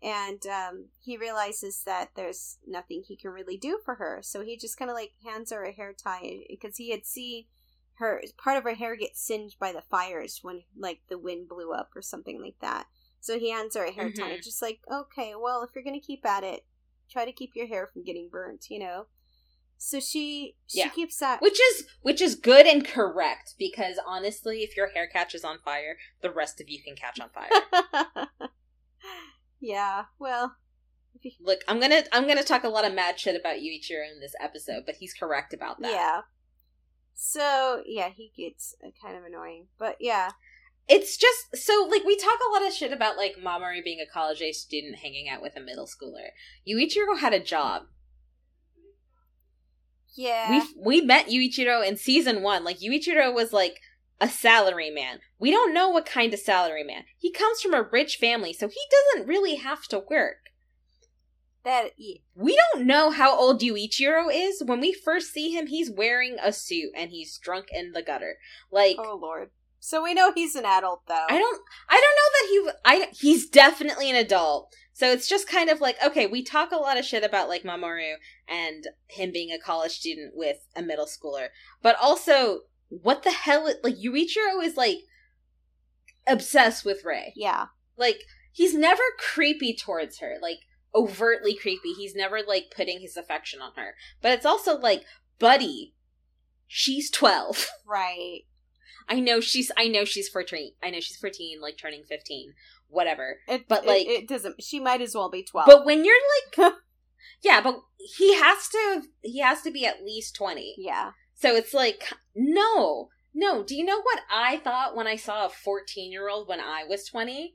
And um, he realizes that there's nothing he can really do for her. So he just kind of like hands her a hair tie because he had seen her part of her hair get singed by the fires when like the wind blew up or something like that. So he hands her a hair mm-hmm. tie just like okay well if you're gonna keep at it try to keep your hair from getting burnt you know so she she yeah. keeps that Which is which is good and correct because honestly, if your hair catches on fire, the rest of you can catch on fire. yeah, well, Look, I'm gonna I'm gonna talk a lot of mad shit about Yuichiro in this episode, but he's correct about that. Yeah. So yeah, he gets uh, kind of annoying, but yeah, it's just so like we talk a lot of shit about like Mamoru being a college age student hanging out with a middle schooler. Yuichiro had a job. Yeah. We we met Yuichiro in season one. Like Yuichiro was like a salary man. We don't know what kind of salary man. He comes from a rich family, so he doesn't really have to work. That we don't know how old Yuichiro is. When we first see him, he's wearing a suit and he's drunk in the gutter. Like, oh lord. So we know he's an adult, though. I don't. I don't know that he. I. He's definitely an adult. So it's just kind of like okay, we talk a lot of shit about like Mamoru and him being a college student with a middle schooler, but also what the hell? Like Yuichiro is like obsessed with Rei. Yeah. Like he's never creepy towards her. Like overtly creepy. He's never like putting his affection on her. But it's also like, buddy, she's 12. Right. I know she's I know she's 14. I know she's 14 like turning 15. Whatever. It, but like it, it doesn't she might as well be 12. But when you're like Yeah, but he has to he has to be at least 20. Yeah. So it's like no. No, do you know what I thought when I saw a 14-year-old when I was 20?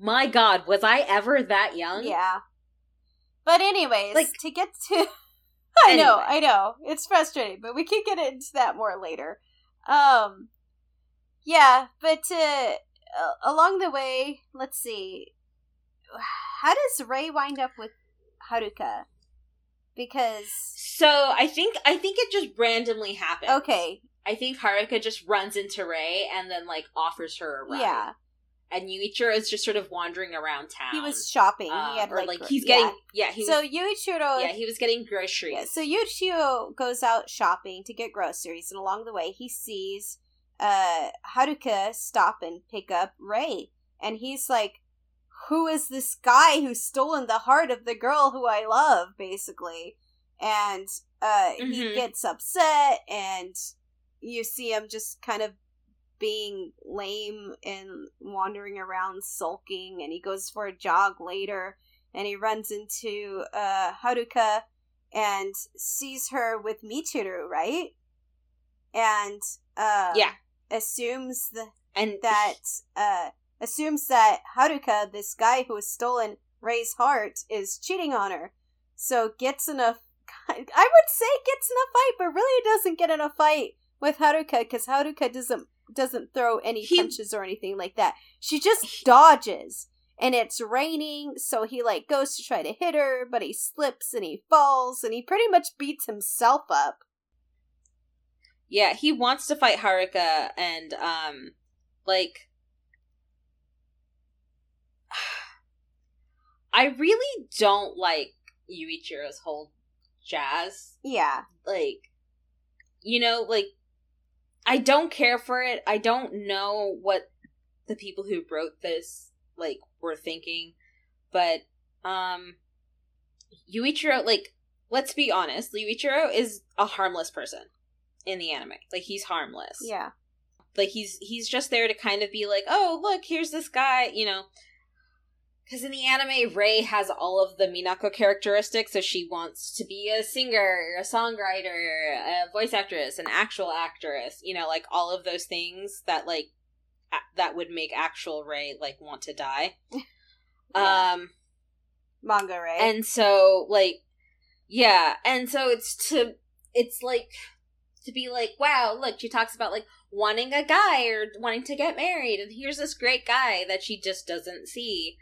My god, was I ever that young? Yeah. But anyways, like to get to I anyway. know, I know. It's frustrating, but we can get into that more later. Um yeah, but uh, along the way, let's see. How does Rei wind up with Haruka? Because so I think I think it just randomly happened. Okay, I think Haruka just runs into Rei and then like offers her a ride. Yeah, and Yuichiro is just sort of wandering around town. He was shopping. Uh, he had or like, like he's getting yeah. he so was, Yuichiro yeah he was getting groceries. Yeah, so Yuichiro goes out shopping to get groceries, and along the way he sees uh Haruka stop and pick up Rei. and he's like, "Who is this guy who's stolen the heart of the girl who I love?" Basically, and uh mm-hmm. he gets upset, and you see him just kind of being lame and wandering around sulking and he goes for a jog later and he runs into uh Haruka and sees her with Michiru, right? And uh yeah, assumes the and that uh assumes that Haruka, this guy who has stolen Rei's heart, is cheating on her. So gets in a I would say gets in a fight, but really doesn't get in a fight with Haruka because Haruka doesn't doesn't throw any he, punches or anything like that. She just dodges. And it's raining, so he like goes to try to hit her, but he slips and he falls and he pretty much beats himself up. Yeah, he wants to fight Haruka and um like I really don't like Yuichiro's whole jazz. Yeah. Like you know, like I don't care for it. I don't know what the people who wrote this like were thinking, but um Yuichiro like let's be honest, Yuichiro is a harmless person in the anime. Like he's harmless. Yeah. Like he's he's just there to kind of be like, "Oh, look, here's this guy, you know, because in the anime, Rei has all of the Minako characteristics, so she wants to be a singer, a songwriter, a voice actress, an actual actress, you know, like all of those things that, like, a- that would make actual Rei, like, want to die. yeah. Um, Manga Rei. And so, like, yeah, and so it's to, it's like, to be like, wow, look, she talks about, like, wanting a guy or wanting to get married, and here's this great guy that she just doesn't see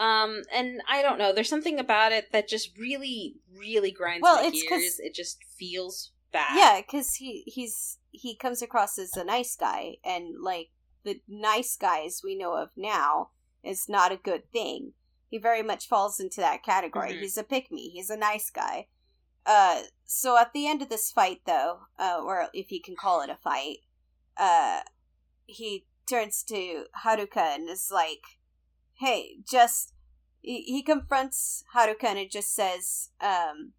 um, and I don't know. There's something about it that just really, really grinds well, my gears. It just feels bad. Yeah, because he he's he comes across as a nice guy, and like the nice guys we know of now is not a good thing. He very much falls into that category. Mm-hmm. He's a pick me. He's a nice guy. Uh, so at the end of this fight, though, uh, or if you can call it a fight, uh, he turns to Haruka and is like, hey, just he, he confronts Haruka and just says um,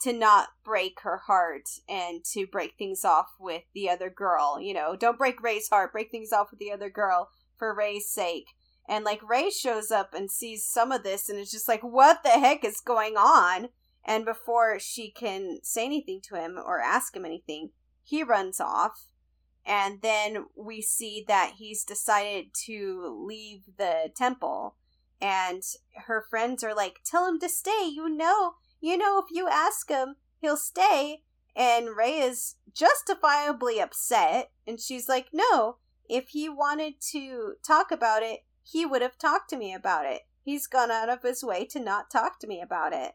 to not break her heart and to break things off with the other girl. You know, don't break Rei's heart, break things off with the other girl for Rei's sake. And like Rei shows up and sees some of this and is just like, what the heck is going on? And before she can say anything to him or ask him anything, he runs off and then we see that he's decided to leave the temple and her friends are like tell him to stay you know you know if you ask him he'll stay And Rei is justifiably upset. And she's like, no, if he wanted to talk about it, he would have talked to me about it. He's gone out of his way to not talk to me about it.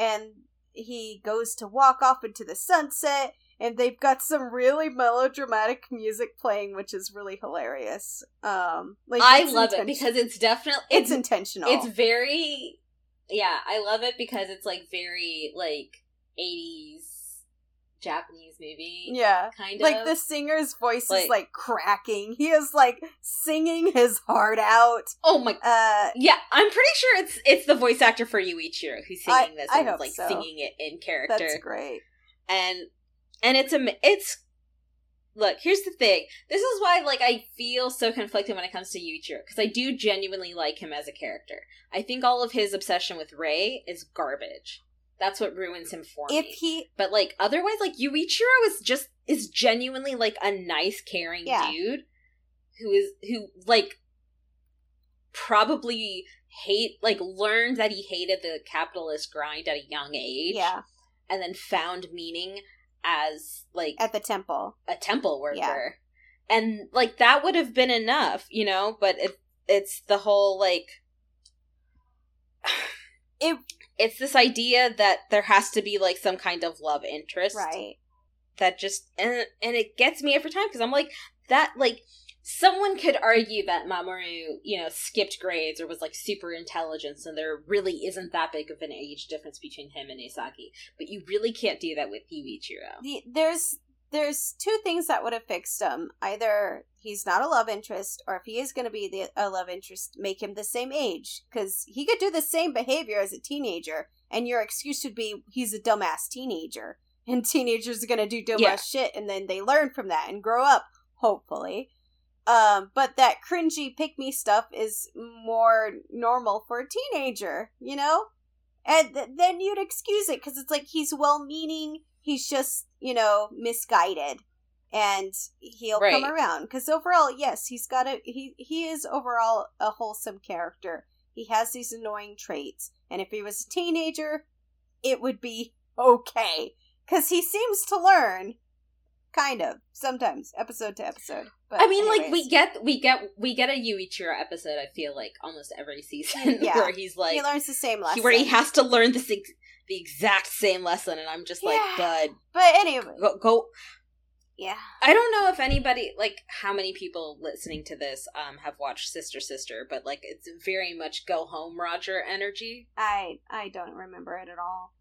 And he goes to walk off into the sunset and they've got some really melodramatic music playing which is really hilarious. Um like i love it because it's definitely it's, it's intentional. it's very yeah i love it because it's like very like 80s Japanese movie. Yeah. Kind of. Like the singer's voice like, is like cracking. He is like singing his heart out. Oh my uh Yeah, I'm pretty sure it's it's the voice actor for Yuichiro who's singing I, this I and like so. singing it in character. That's great. And and it's a it's look, here's the thing. This is why like I feel so conflicted when it comes to Yuichiro because I do genuinely like him as a character. I think all of his obsession with Rei is garbage. That's what ruins him for if me. If he, but like otherwise, like Yuichiro is just is genuinely like a nice, caring yeah. dude who is who like probably hate like learned that he hated the capitalist grind at a young age. Yeah, and then found meaning as like at the temple, a temple worker. Yeah. And like that would have been enough, you know, but it it's the whole like it it's this idea that there has to be like some kind of love interest. Right. That just and, and it gets me every time because i'm like that like someone could argue that mamoru you know skipped grades or was like super intelligent and there really isn't that big of an age difference between him and Usagi. but you really can't do that with yuichiro. The, there's there's two things that would have fixed him. Either he's not a love interest, or if he is going to be the, a love interest, make him the same age. Because he could do the same behavior as a teenager, and your excuse would be he's a dumbass teenager. And teenagers are going to do dumbass yeah. shit, and then they learn from that and grow up, hopefully. Um, but that cringy pick me stuff is more normal for a teenager, you know? And th- then you'd excuse it because it's like he's well meaning he's just you know misguided. And he'll right. come around. Because overall yes he's got a he he is overall a wholesome character. He has these annoying traits. And if he was a teenager it would be okay. Because he seems to learn kind of sometimes episode to episode. But i mean anyways. like we get we get we get a yuichiro episode i feel like almost every season yeah. where he's like he learns the same lesson where he has to learn the the exact same lesson, and I'm just like, yeah. bud. But anyway, go, go. Yeah. I don't know if anybody like how many people listening to this um have watched Sister Sister, but like it's very much go home Roger energy. I I don't remember it at all.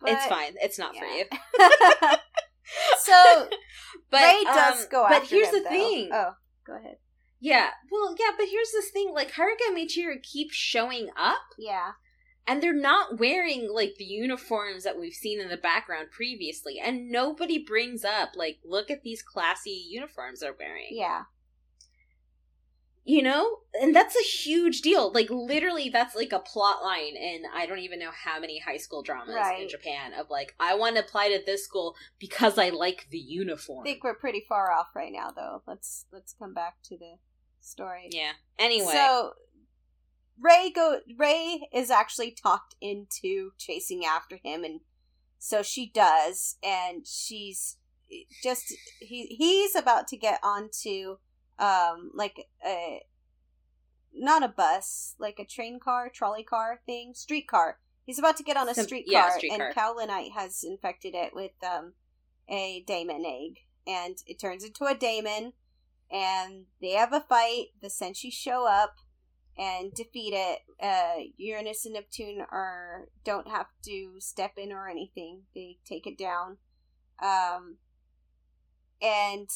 But, it's fine. It's not yeah. for you. so but Rei does um, go But here's the though. thing. Oh, go ahead. Yeah. Well, yeah, but here's this thing like Haruka Michiru keeps showing up. Yeah and they're not wearing like the uniforms that we've seen in the background previously. And nobody brings up like look at these classy uniforms they're wearing. Yeah. You know? And that's a huge deal. Like literally that's like a plot line in i don't even know how many high school dramas right. in japan of like i want to apply to this school because i like the uniform. I think we're pretty far off right now though. Let's let's come back to the story. Yeah. Anyway. So Rei go Rei is actually talked into chasing after him and so she does and she's just he he's about to get onto um like a not a bus, like a train car, trolley car thing, streetcar. He's about to get on a streetcar yeah, street and Kaolinite has infected it with um a daemon egg and it turns into a daemon and they have a fight, the senshi show up and defeat it. Uh, Uranus and Neptune are don't have to step in or anything; they take it down. Um, and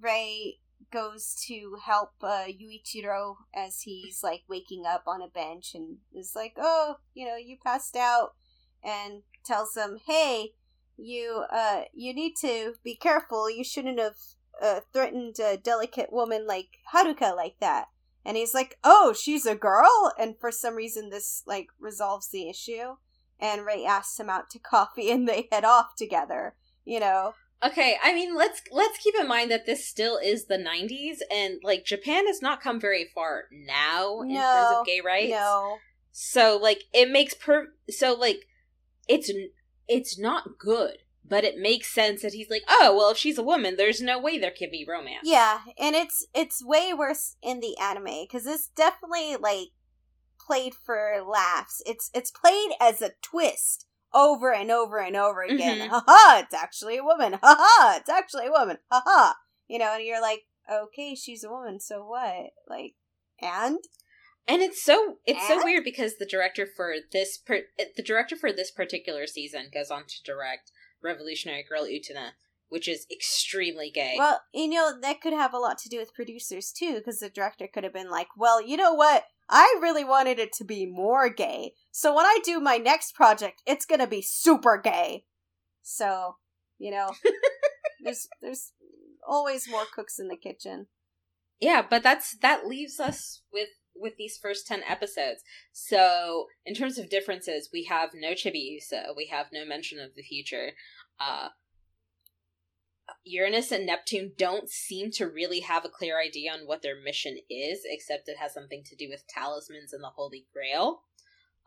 Rei goes to help uh, Yuichiro as he's like waking up on a bench and is like, "Oh, you know, you passed out," and tells him, "Hey, you uh, you need to be careful. You shouldn't have." Uh, threatened a delicate woman like Haruka like that and he's like, "Oh, she's a girl," and for some reason this like resolves the issue. And Rei asks him out to coffee, and they head off together. You know. Okay, I mean, let's let's keep in mind that this still is the '90s, and like Japan has not come very far now in no, terms of gay rights. No. So like it makes per so like it's it's not good but it makes sense that he's like, oh, well, if she's a woman, there's no way there can be romance. Yeah, and it's it's way worse in the anime because it's definitely like played for laughs. It's it's played as a twist over and over and over again. Mm-hmm. ha! it's actually a woman. ha! it's actually a woman. ha! You know, and you're like, okay, she's a woman, so what? Like, and and it's so it's and? so weird because the director for this per, the director for this particular season goes on to direct Revolutionary Girl Utena, which is extremely gay. Well, you know that could have a lot to do with producers too, because the director could have been like, "Well, you know what? I really wanted it to be more gay, so when I do my next project, it's gonna be super gay." So, you know, there's there's always more cooks in the kitchen. Yeah, but that's that leaves us with with these first 10 episodes. So, in terms of differences, we have no Chibiusa, we have no mention of the future. Uh, Uranus and Neptune don't seem to really have a clear idea on what their mission is, except it has something to do with talismans and the Holy Grail,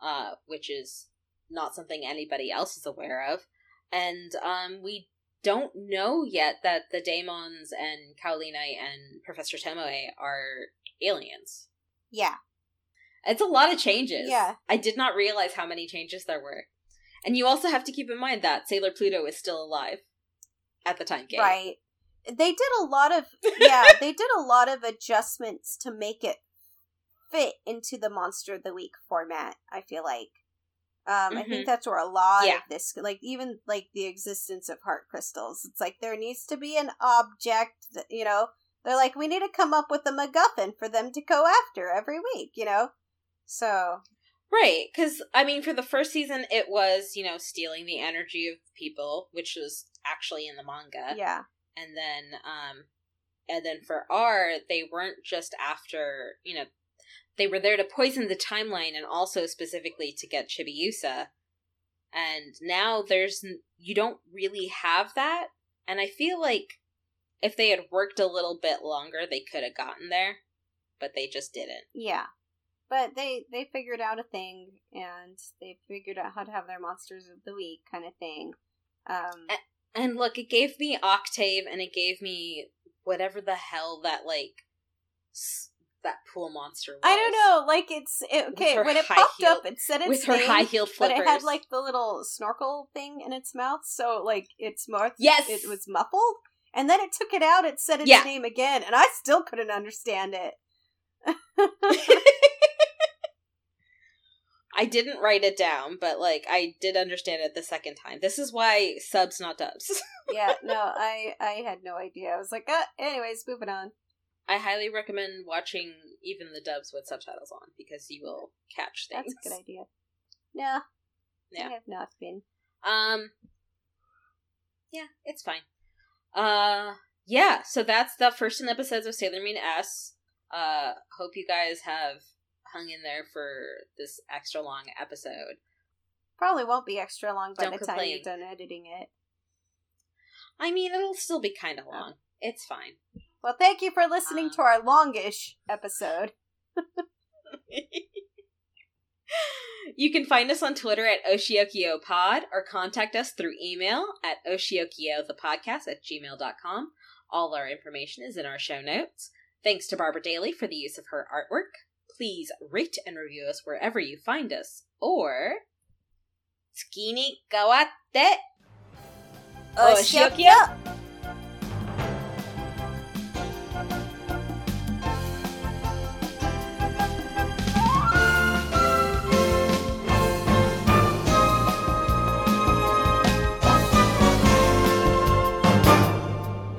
uh, which is not something anybody else is aware of. And um, we don't know yet that the Daemons and Kaolinite and Professor Tomoe are aliens. Yeah. It's a lot of changes. Yeah. I did not realize how many changes there were. And you also have to keep in mind that Sailor Pluto is still alive at the time game. Right. They did a lot of yeah, they did a lot of adjustments to make it fit into the Monster of the Week format, I feel like. Um, mm-hmm. I think mm-hmm. that's where a lot yeah. of this, like even like the existence of heart crystals, it's like there needs to be an object that you know they're like, we need to come up with a MacGuffin for them to go after every week, you know? So. Right, because, I mean, for the first season, it was, you know, stealing the energy of people, which was actually in the manga. Yeah. And then, um, and then for R, they weren't just after, you know, they were there to poison the timeline and also specifically to get Chibiusa. And now there's, you don't really have that. And I feel like if they had worked a little bit longer, they could have gotten there, but they just didn't. Yeah. But they they figured out a thing and they figured out how to have their monsters of the week kind of thing. Um and, and look, it gave me Octave and it gave me whatever the hell that like s- that pool monster was. I don't know, like it's it, okay when it popped heel, up, it said its with her high heel flippers, but it had like the little snorkel thing in its mouth, so like its mouth yes, it was muffled. And then it took it out, it said its yeah. name again, and I still couldn't understand it. I didn't write it down, but like I did understand it the second time. This is why subs, not dubs. yeah, no, I I had no idea. I was like, uh, anyways, moving on. I highly recommend watching even the dubs with subtitles on because you will catch things. That's a good idea. No, yeah, I have not been. Um, yeah, it's fine. Uh, yeah, so that's the first 10 episodes of Sailor Moon S. Uh, hope you guys have hung in there for this extra long episode. Probably won't be extra long by Don't the complain. time you're done editing it. I mean, it'll still be kind of long. It's fine. Well, thank you for listening um, to our longish episode. You can find us on Twitter at OshiokiyoPod or contact us through email at oshiokiyothepodcast at gmail.com. All our information is in our show notes. Thanks to Barbara Daly for the use of her artwork. Please rate and review us wherever you find us. Or... Tsukini gawatte! Oshiokiyo!